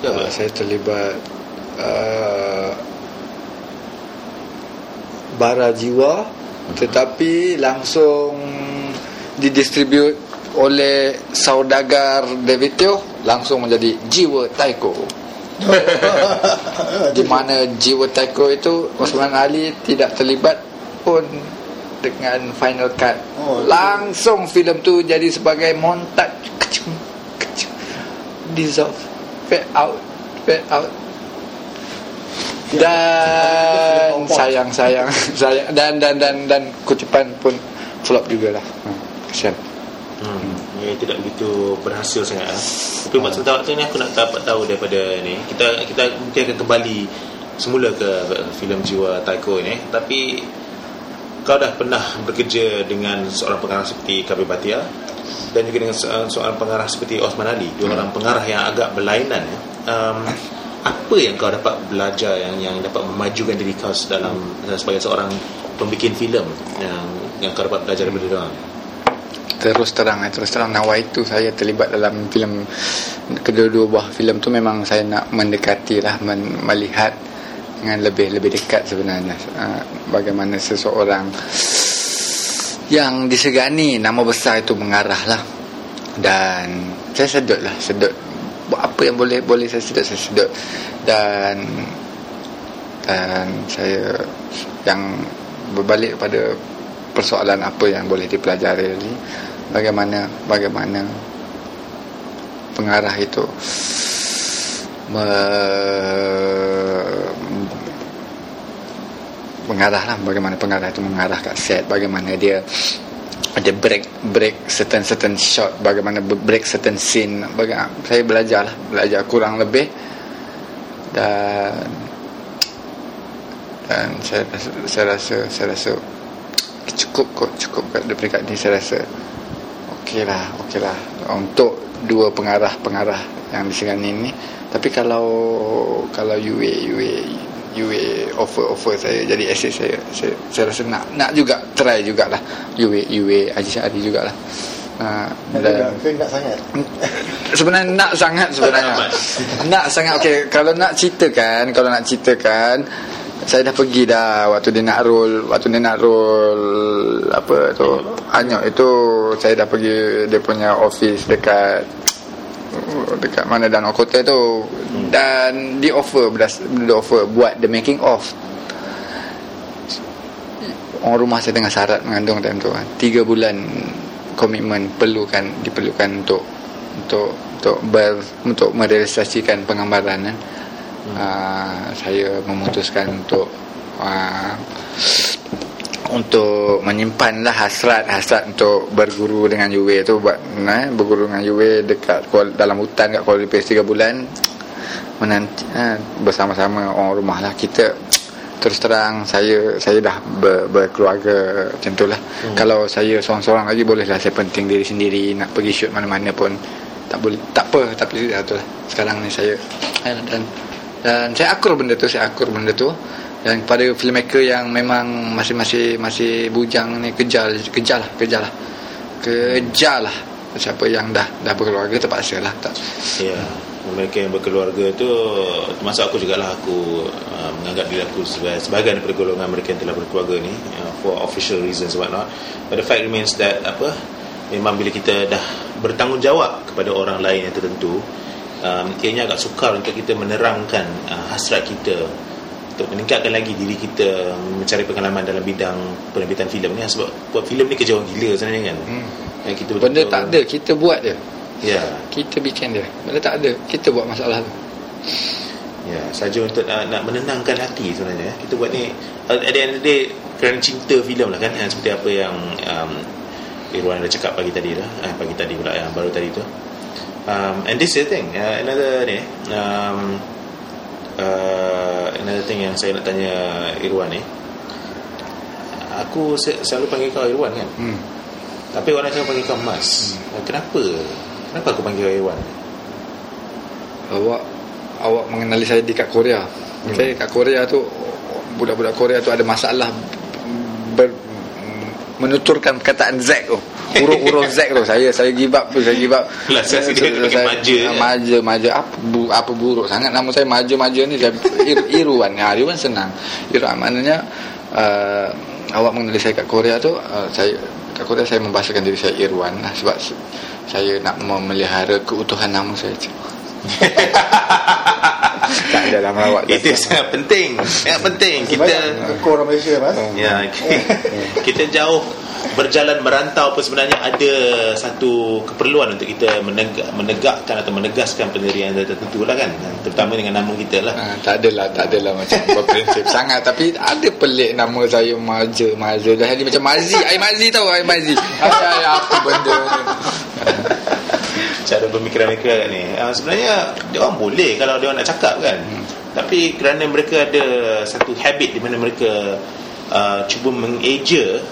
Ya, Uh, saya terlibat uh, bara jiwa tetapi langsung didistribute oleh saudagar David Teo langsung menjadi jiwa taiko. *laughs* Di mana jiwa taiko itu Osman Ali tidak terlibat pun dengan final cut. Oh, langsung filem tu jadi sebagai montaj. Kecung kecung dissolve. Fade out fade out. Dan sayang sayang. *laughs* Sayang. Dan dan dan dan kutupan pun flop jugalah hmm, kesian Hmm. Ini tidak begitu berhasil sangat ah. Tapi buat sementara waktu ni aku nak dapat tahu daripada ni Kita kita mungkin akan kembali semula ke filem Jiwa Taiko ini Tapi kau dah pernah bekerja dengan seorang pengarah seperti Kabir Batia Dan juga dengan se- seorang pengarah seperti Osman Ali Dua orang pengarah yang agak berlainan ya. um, Apa yang kau dapat belajar yang yang dapat memajukan diri kau dalam sebagai seorang pembikin filem yang yang kau dapat belajar daripada mereka? Terus terang eh, terus terang. Nawa itu saya terlibat dalam filem kedua-dua buah filem tu memang saya nak mendekati lah men, melihat dengan lebih lebih dekat sebenarnya. Uh, bagaimana seseorang yang disegani nama besar itu mengarah lah dan saya sedut lah sedut. Buat apa yang boleh boleh saya sedut saya sedut. Dan dan saya yang berbalik pada persoalan apa yang boleh dipelajari. ni bagaimana bagaimana pengarah itu? Me, mengarah lah bagaimana pengarah itu mengarah kat set bagaimana dia ada break break certain certain shot bagaimana break certain scene. Bagaimana saya belajar lah belajar kurang lebih. Dan dan saya saya rasa, saya rasa cukup kok cukup kat dekat ni saya rasa okeylah okeylah untuk dua pengarah-pengarah yang di sini ni. Tapi kalau kalau UA UA UA offer offer saya jadi asset saya, saya saya rasa nak nak juga try jugalah. UA UA Haji Syari jugalah. Ha, dan ke *laughs* nak sangat. Sebenarnya nak sangat sebenarnya. Nak sangat okey. Kalau nak ceritakan kalau nak ceritakan saya dah pergi dah waktu dia nak roll waktu dia nak roll apa tu anyok itu saya dah pergi dia punya office dekat dekat mana dan kota tu. Dan di offer beras di offer buat the making of orang rumah saya tengah syarat mengandung time tu kan. 3 bulan komitmen perlukan diperlukan untuk untuk untuk ber, untuk merealisasikan penggambaran kan. hmm. Uh, saya memutuskan untuk uh, untuk menyimpanlah hasrat hasrat untuk berguru dengan Yue tu buat eh, berguru dengan Yue dekat dalam hutan kat Kuala Lumpur 3 bulan menanti eh, bersama-sama orang rumah lah kita terus terang saya saya dah ber, berkeluarga macam tu lah hmm. kalau saya seorang-seorang lagi boleh lah saya penting diri sendiri nak pergi shoot mana-mana pun tak boleh tak apa tapi ya, tu lah. sekarang ni saya eh, dan dan saya akur benda tu saya akur benda tu. Dan kepada filmmaker yang memang masih masih masih bujang ni kejar kejar lah kejar lah. Kejar lah. Siapa yang dah dah berkeluarga terpaksa lah. Tak. Ya yeah. mereka yang berkeluarga tu termasuk aku jugalah aku uh, menganggap diri aku sebagai sebahagian daripada golongan mereka yang telah berkeluarga ni uh, for official reasons what not but the fact remains that apa memang bila kita dah bertanggungjawab kepada orang lain yang tertentu um, ianya agak sukar untuk kita menerangkan uh, hasrat kita untuk meningkatkan lagi diri kita mencari pengalaman dalam bidang penerbitan filem ni. Sebab buat filem ni kerja orang gila sebenarnya kan. Hmm. yang kita benda tak ada kita buat dia. Ya. Kita bikin dia. Benda tak ada kita buat masalah tu. Ya saja untuk uh, nak menenangkan hati sebenarnya. Kita buat ni uh, at the end of the day kerana cinta filem lah kan. Seperti apa yang um, Irwan ada cakap pagi tadi lah. Eh, pagi tadi pula yang baru tadi tu um, and this is the thing uh, another ni um, uh, another thing yang saya nak tanya Irwan ni. Aku selalu panggil kau Irwan kan? Hmm. tapi orang selalu panggil kau Mas. Hmm. kenapa? Kenapa aku panggil kau Irwan? Awak awak mengenali saya di kat Korea. Hmm. okay, kat Korea tu budak-budak Korea tu ada masalah ber, menuturkan perkataan Z tu huruf-huruf Z tu saya saya give up tu saya give up. Lah, saya, saya, saya, saya maja ya. maja maja. Apa bu, apa buruk sangat nama saya maja maja ni saya *laughs* ir, Irwan ya Irwan senang. Irwan maknanya uh, awak mengenali saya kat Korea tu uh, saya kat Korea saya membahasakan diri saya Irwan lah, sebab saya nak memelihara keutuhan nama saya. *laughs* Tak ada dalam awak itu sangat penting sangat penting. Kita orang Malaysia mas. Ya *laughs* kita jauh berjalan merantau pun sebenarnya ada satu keperluan untuk kita menegak, menegakkan atau menegaskan pendirian tertentu lah kan. Terutama dengan nama kita lah. Ha, tak adalah tak adalah macam *laughs* berprinsip sangat. Tapi ada pelik nama saya Maja Maja dah jadi macam Mazi Air Mazi tahu Air Mazi. Ada apa benda ni? Cara pemikiran mereka ni. Uh, sebenarnya dia orang boleh kalau dia orang nak cakap kan. Hmm. tapi kerana mereka ada satu habit di mana mereka uh, cuba mengeja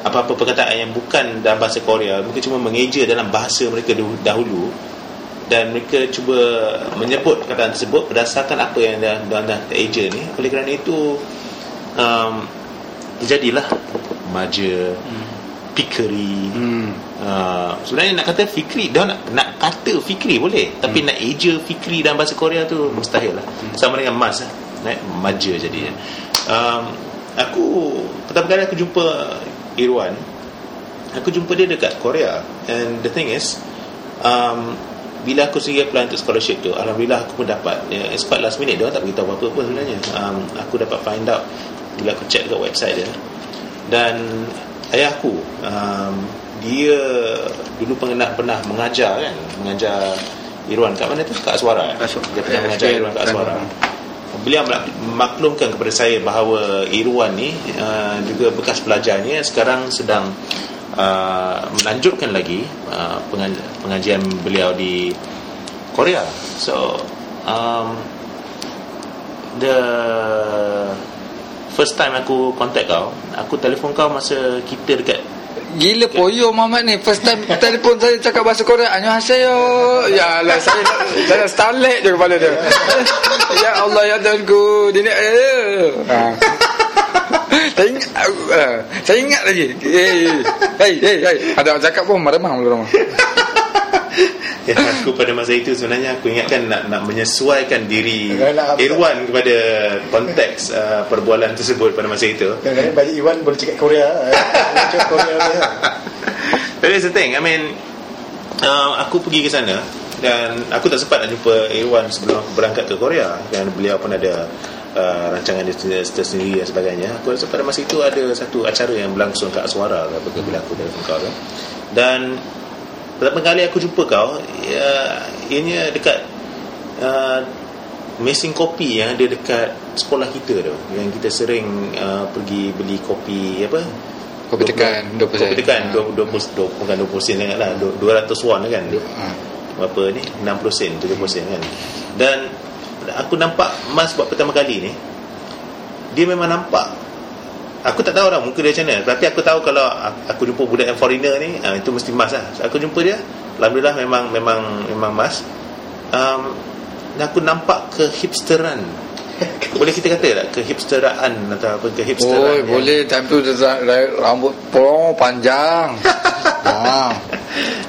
apa-apa perkataan yang bukan dalam bahasa Korea mereka cuma mengeja dalam bahasa mereka dahulu dan mereka cuba menyebut perkataan tersebut berdasarkan apa yang dah dah, dah tereja ni oleh kerana itu um, terjadilah maja hmm. pikeri hmm. uh, sebenarnya nak kata fikri dah nak, nak kata fikri boleh tapi hmm. nak eja fikri dalam bahasa Korea tu mustahil lah hmm. sama dengan mas lah. maja jadinya um, aku pertama kali aku jumpa Irwan aku jumpa dia dekat Korea. And the thing is um, bila aku sendiri apply untuk scholarship tu Alhamdulillah aku pun dapat. Ya, It's quite last minute. Dia orang tak beritahu apa-apa pun sebenarnya. Um, Aku dapat find out Bila aku check dekat website dia. Dan Ayah aku um, Dia Dulu pernah, pernah mengajar kan? Mengajar Irwan. Kat mana tu? Kat Aswara Aswara. Dia pernah mengajar. Irwan kat Aswara Beliau mak- maklumkan kepada saya bahawa Irwan ni uh, juga bekas pelajarnya sekarang sedang uh, melanjutkan lagi uh, pengajian beliau di Korea. So um, the first time aku contact kau, aku telefon kau masa kita dekat Gila poyo Muhammad ni. First time *laughs* telefon saya cakap bahasa Korea Annyeonghaseyo Ya Allah saya Saya starlet je kepala dia. *laughs* Ya Allah ya Tuhanku Dia ni eh. ha. Saya ingat uh, Saya ingat lagi. Hei Hei Hei. Hey. Ada orang cakap pun Marah-marah rumah ya, aku pada masa itu sebenarnya aku ingatkan nak nak menyesuaikan diri apa? Irwan kepada konteks uh, perbualan tersebut pada masa itu. Kadang-kadang bagi Iwan boleh cakap Korea eh. Cakap Korea dia. But that's the thing I mean uh, Aku pergi ke sana Dan aku tak sempat nak jumpa Irwan Sebelum aku berangkat ke Korea Dan beliau pun ada uh, Rancangan dia sendiri- tersendiri dan sebagainya Aku rasa pada masa itu Ada satu acara yang berlangsung kat Aswara ke apa ke Bila aku telefon kau tu Dan Pertama kali aku jumpa kau ya, Ianya dekat uh, Mesin kopi yang ada dekat Sekolah kita tu Yang kita sering uh, Pergi beli kopi Apa Kopi tekan, 20 Kopi sen. tekan Ha. 20, 20, 20, Bukan 20 sen sangat lah 200 won kan ha. Berapa ni 60 sen 70 sen kan Dan Aku nampak Mas buat pertama kali ni Dia memang nampak Aku tak tahu lah muka dia macam mana. Tapi aku tahu kalau Aku jumpa budak yang foreigner ni ah, Itu mesti mas lah. So, Aku jumpa dia Alhamdulillah memang Memang memang mas. Um, Dan aku nampak kehipsteran *laughs* Boleh kita kata tak? Kehipsteraan Atau apa Oh kehipsteran boleh. Time tu Rambut polong panjang. *laughs* Ha.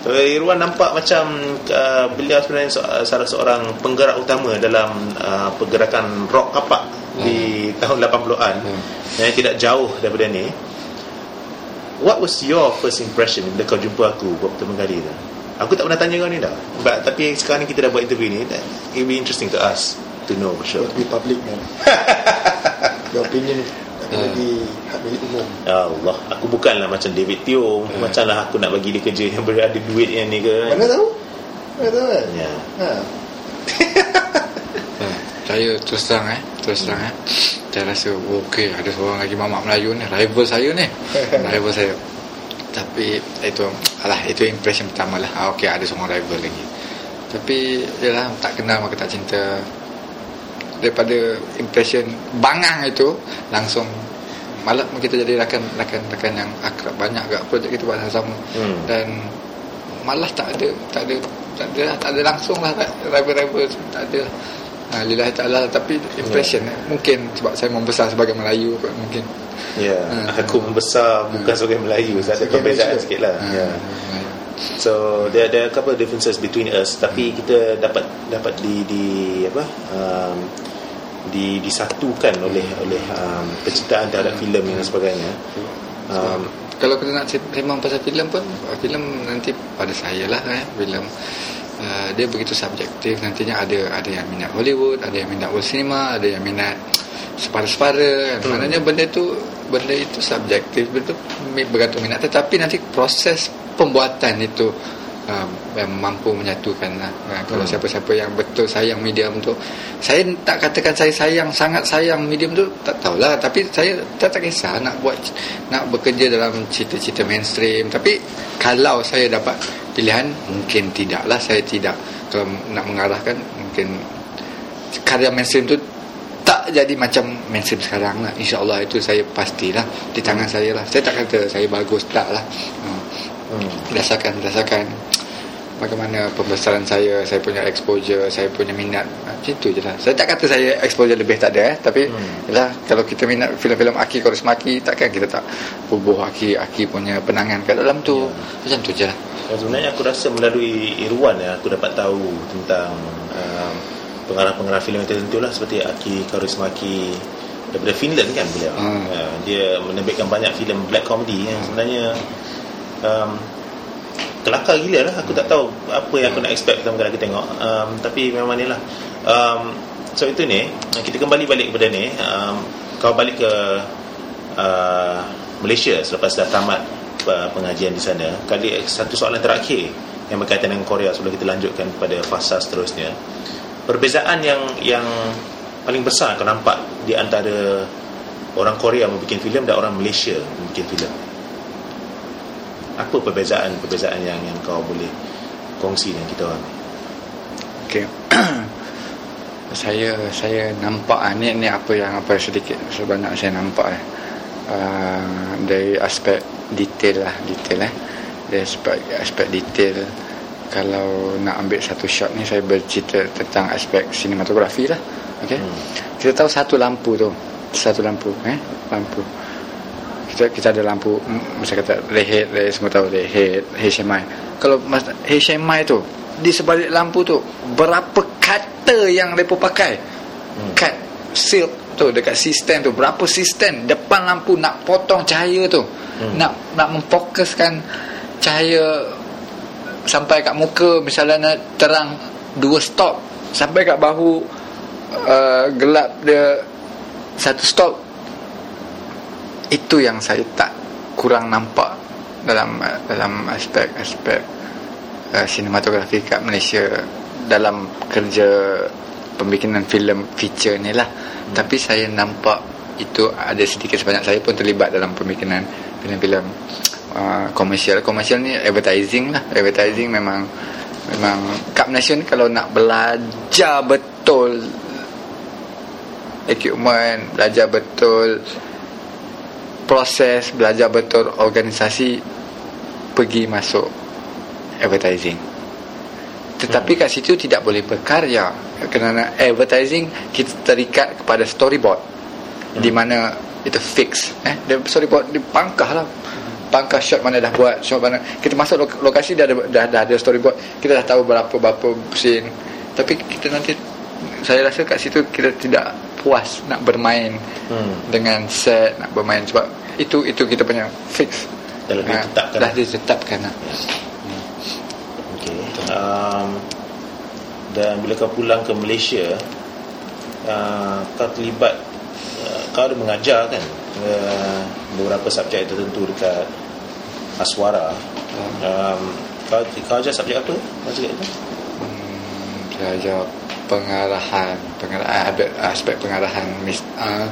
So, Irwan nampak macam uh, beliau sebenarnya se- salah seorang penggerak utama dalam uh, pergerakan rock kapak di tahun 80-an Hmm. yang tidak jauh daripada ni. What was your first impression bila kau jumpa aku buat pertama kali tu? Aku tak pernah tanya kau ni dah. But, tapi sekarang ni kita dah buat interview ni, it will be interesting to us to know for sure. Be public man *laughs* Your opinion Tak boleh Hmm. di Hak milik umum Ya Allah, aku bukanlah macam David Teo, Hmm. macamlah aku nak bagi dia kerja yang berada duit yang ni ke. Mana tahu Mana tahu kan Ya. ha. Ha, *laughs* Saya terus terang eh Terus terang eh. Saya rasa oh, Okey ada seorang lagi mamak Melayu ni Rival saya ni. *laughs* Rival saya. Tapi itu Alah itu impression pertama lah. Ah, Okey ada seorang rival lagi. Tapi Yalah tak kenal maka tak cinta. Daripada impression Bangang itu Langsung Malah kita jadi rakan rakan rakan yang akrab banyak agak projek kita buat sama-sama. Hmm. dan malah tak ada tak ada tak ada tak ada langsung lah rival-rival tak ada ha, lillahi ta'ala tapi impression yeah. mungkin sebab saya membesar sebagai Melayu kot, mungkin Ya, Hmm. aku membesar bukan sebagai Melayu, ada Sebagai perbezaan Malaysia. sikit lah. ha, Ya. So there there are a couple of differences between us, tapi kita dapat dapat di di apa um, di disatukan oleh oleh um, penciptaan terhadap filem dan sebagainya. Um, kalau kita nak sembang pasal filem pun filem nanti pada saya lah eh filem uh, dia begitu subjektif nantinya ada ada yang minat Hollywood ada yang minat world cinema ada yang minat separa-separa kan. Hmm. maknanya benda tu benda itu subjektif benda tu mi- bergantung minat tetapi nanti proses pembuatan itu uh, mampu menyatukan lah. Uh, kalau Hmm. siapa-siapa yang betul sayang medium tu saya tak katakan saya sayang sangat sayang medium tu tak tahulah tapi saya tak, tak kisah nak buat nak bekerja dalam cerita-cerita mainstream tapi kalau saya dapat pilihan mungkin tidaklah saya tidak kalau nak mengarahkan mungkin karya mainstream tu tak jadi macam mainstream sekarang lah InsyaAllah itu saya pastilah Di tangan saya lah Saya tak kata saya bagus tak lah hmm. hmm. Berdasarkan Berdasarkan Bagaimana pembesaran saya Saya punya exposure Saya punya minat Ah, Macam tu je lah Saya tak kata saya exposure lebih tak ada eh Tapi Hmm. Yalah Kalau kita minat filem-filem Aki Koris Maki Takkan kita tak Bubuh Aki Aki punya penangan kat dalam tu Macam tu je lah Dan sebenarnya aku rasa melalui Irwan ya aku dapat tahu tentang um, pengarah-pengarah filem tertentu lah seperti Aki Kaurismäki daripada Finland kan beliau. Hmm. Uh, dia menerbitkan banyak filem black comedy yang sebenarnya um, kelakar gila lah. Aku tak tahu apa yang aku nak expect pertama kali aku tengok. Um, tapi memang ni lah. Um, so itu ni. Kita kembali balik kepada ni. Um, kau balik ke uh, Malaysia selepas dah tamat uh, pengajian di sana. Kali satu soalan terakhir yang berkaitan dengan Korea sebelum kita lanjutkan pada fasa seterusnya. Perbezaan yang yang paling besar kau nampak di antara orang Korea membuat filem dan orang Malaysia membuat filem apa perbezaan-perbezaan yang yang kau boleh kongsi dengan kita orang? Okey. *clears throat* Saya saya nampak ah, ni ni apa yang apa sedikit. Sebanyak saya nampak eh. Uh, dari aspek detail lah detail eh. Dari aspek aspek detail kalau nak ambil satu shot ni saya bercerita tentang aspek sinematografi lah. Okey? Hmm. kita tahu satu lampu tu. Satu lampu eh? Lampu kita kita ada lampu masa kata lehet lehet semua tahu lehet HMI kalau HMI tu di sebalik lampu tu berapa kata yang mereka pakai hmm. cut silk tu dekat sistem tu berapa sistem depan lampu nak potong cahaya tu hmm. nak nak memfokuskan cahaya sampai kat muka misalnya nak terang dua stop sampai kat bahu uh, gelap dia satu stop itu yang saya tak kurang nampak dalam dalam aspek-aspek uh, sinematografi kat Malaysia dalam kerja pembikinan filem feature ni lah. Hmm. tapi saya nampak itu ada sedikit sebanyak saya pun terlibat dalam pembikinan filem-filem uh, komersial. Komersial ni advertising lah. Advertising memang memang kat Malaysia ni kalau nak belajar betul equipment belajar betul proses belajar betul organisasi pergi masuk advertising. Tetapi hmm. kat situ tidak boleh berkarya. Kerana advertising kita terikat kepada storyboard hmm. di mana itu fix eh? Dia storyboard di pangkah lah. Pangkah shot mana dah buat shot mana. Kita masuk lokasi dah ada dah, dah ada storyboard. Kita dah tahu berapa berapa scene. Tapi kita nanti saya rasa kat situ kita tidak puas nak bermain hmm. dengan set nak bermain sebab itu itu kita punya fix dah lebih ha, tetapkan dah ditetapkan lah. hmm. okay. um, dan bila kau pulang ke Malaysia uh, kau terlibat uh, kau ada mengajar kan uh, beberapa subjek tertentu dekat Aswara hmm. um, kau, kau ajar subjek apa masa itu? Hmm, saya ajar pengarahan pengarahan aspek pengarahan mis, uh,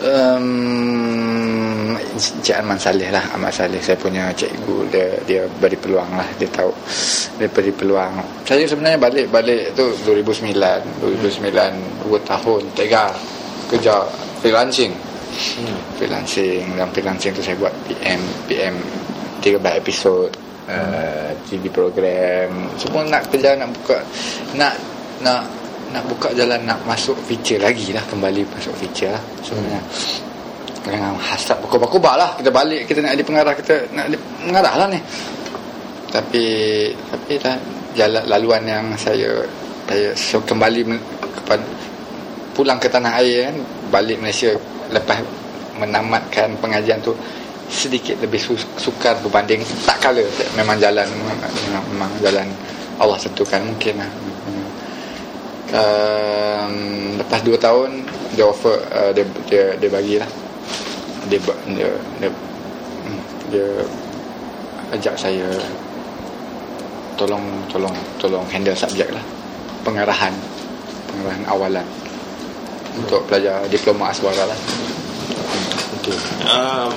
um, Cik Aman Saleh lah Aman Saleh. Saya punya cikgu dia dia beri peluang lah. Dia tahu dia beri peluang. Saya sebenarnya balik balik tu 2009 2009 2 tahun tiga kerja freelancing. Hmm. freelancing. Dan freelancing tu saya buat PM PM 13 episod uh, TV program. Semua nak kerja nak buka nak nak nak buka jalan nak masuk feature lagi lah kembali masuk feature lah. Sebenarnya dengan hasrat berkobar-kobar lah. Kita balik kita nak jadi pengarah kita nak jadi pengarah lah ni. Tapi tapi dah jalan laluan yang saya saya so, kembali kepada pulang ke tanah air kan balik Malaysia lepas menamatkan pengajian tu sedikit lebih sukar berbanding tak kala. Memang jalan memang, memang jalan Allah tentukan mungkin lah um, lepas 2 tahun dia offer uh, dia dia dia bagilah. Dia dia dia, hmm, dia ajak saya tolong tolong tolong handle subjek lah. Pengarahan pengarahan awalan. Untuk pelajar diploma aswara lah. Okay. um,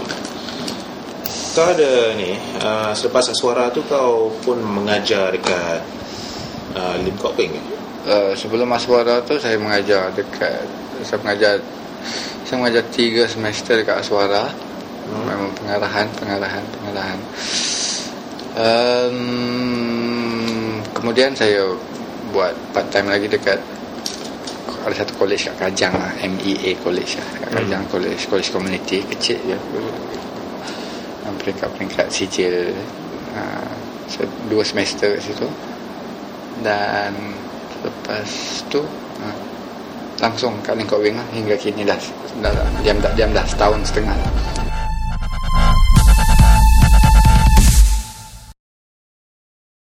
kau ada ni uh, selepas aswara tu kau pun mengajar dekat uh, Lim Kok Peng uh, sebelum Aswara tu saya mengajar dekat saya mengajar saya mengajar tiga semester dekat Aswara. Hmm. memang pengarahan pengarahan pengarahan. Um, kemudian saya buat part time lagi dekat ada satu college kat Kajang lah, MEA college lah kat Kajang hmm. college college community kecil je. Peringkat-peringkat sijil. Uh, dua semester kat situ. Dan lepas tu ha, langsung kat Lengkok Wing lah, hingga kini dah, dah, dah jam dah jam dah setahun setengah lah.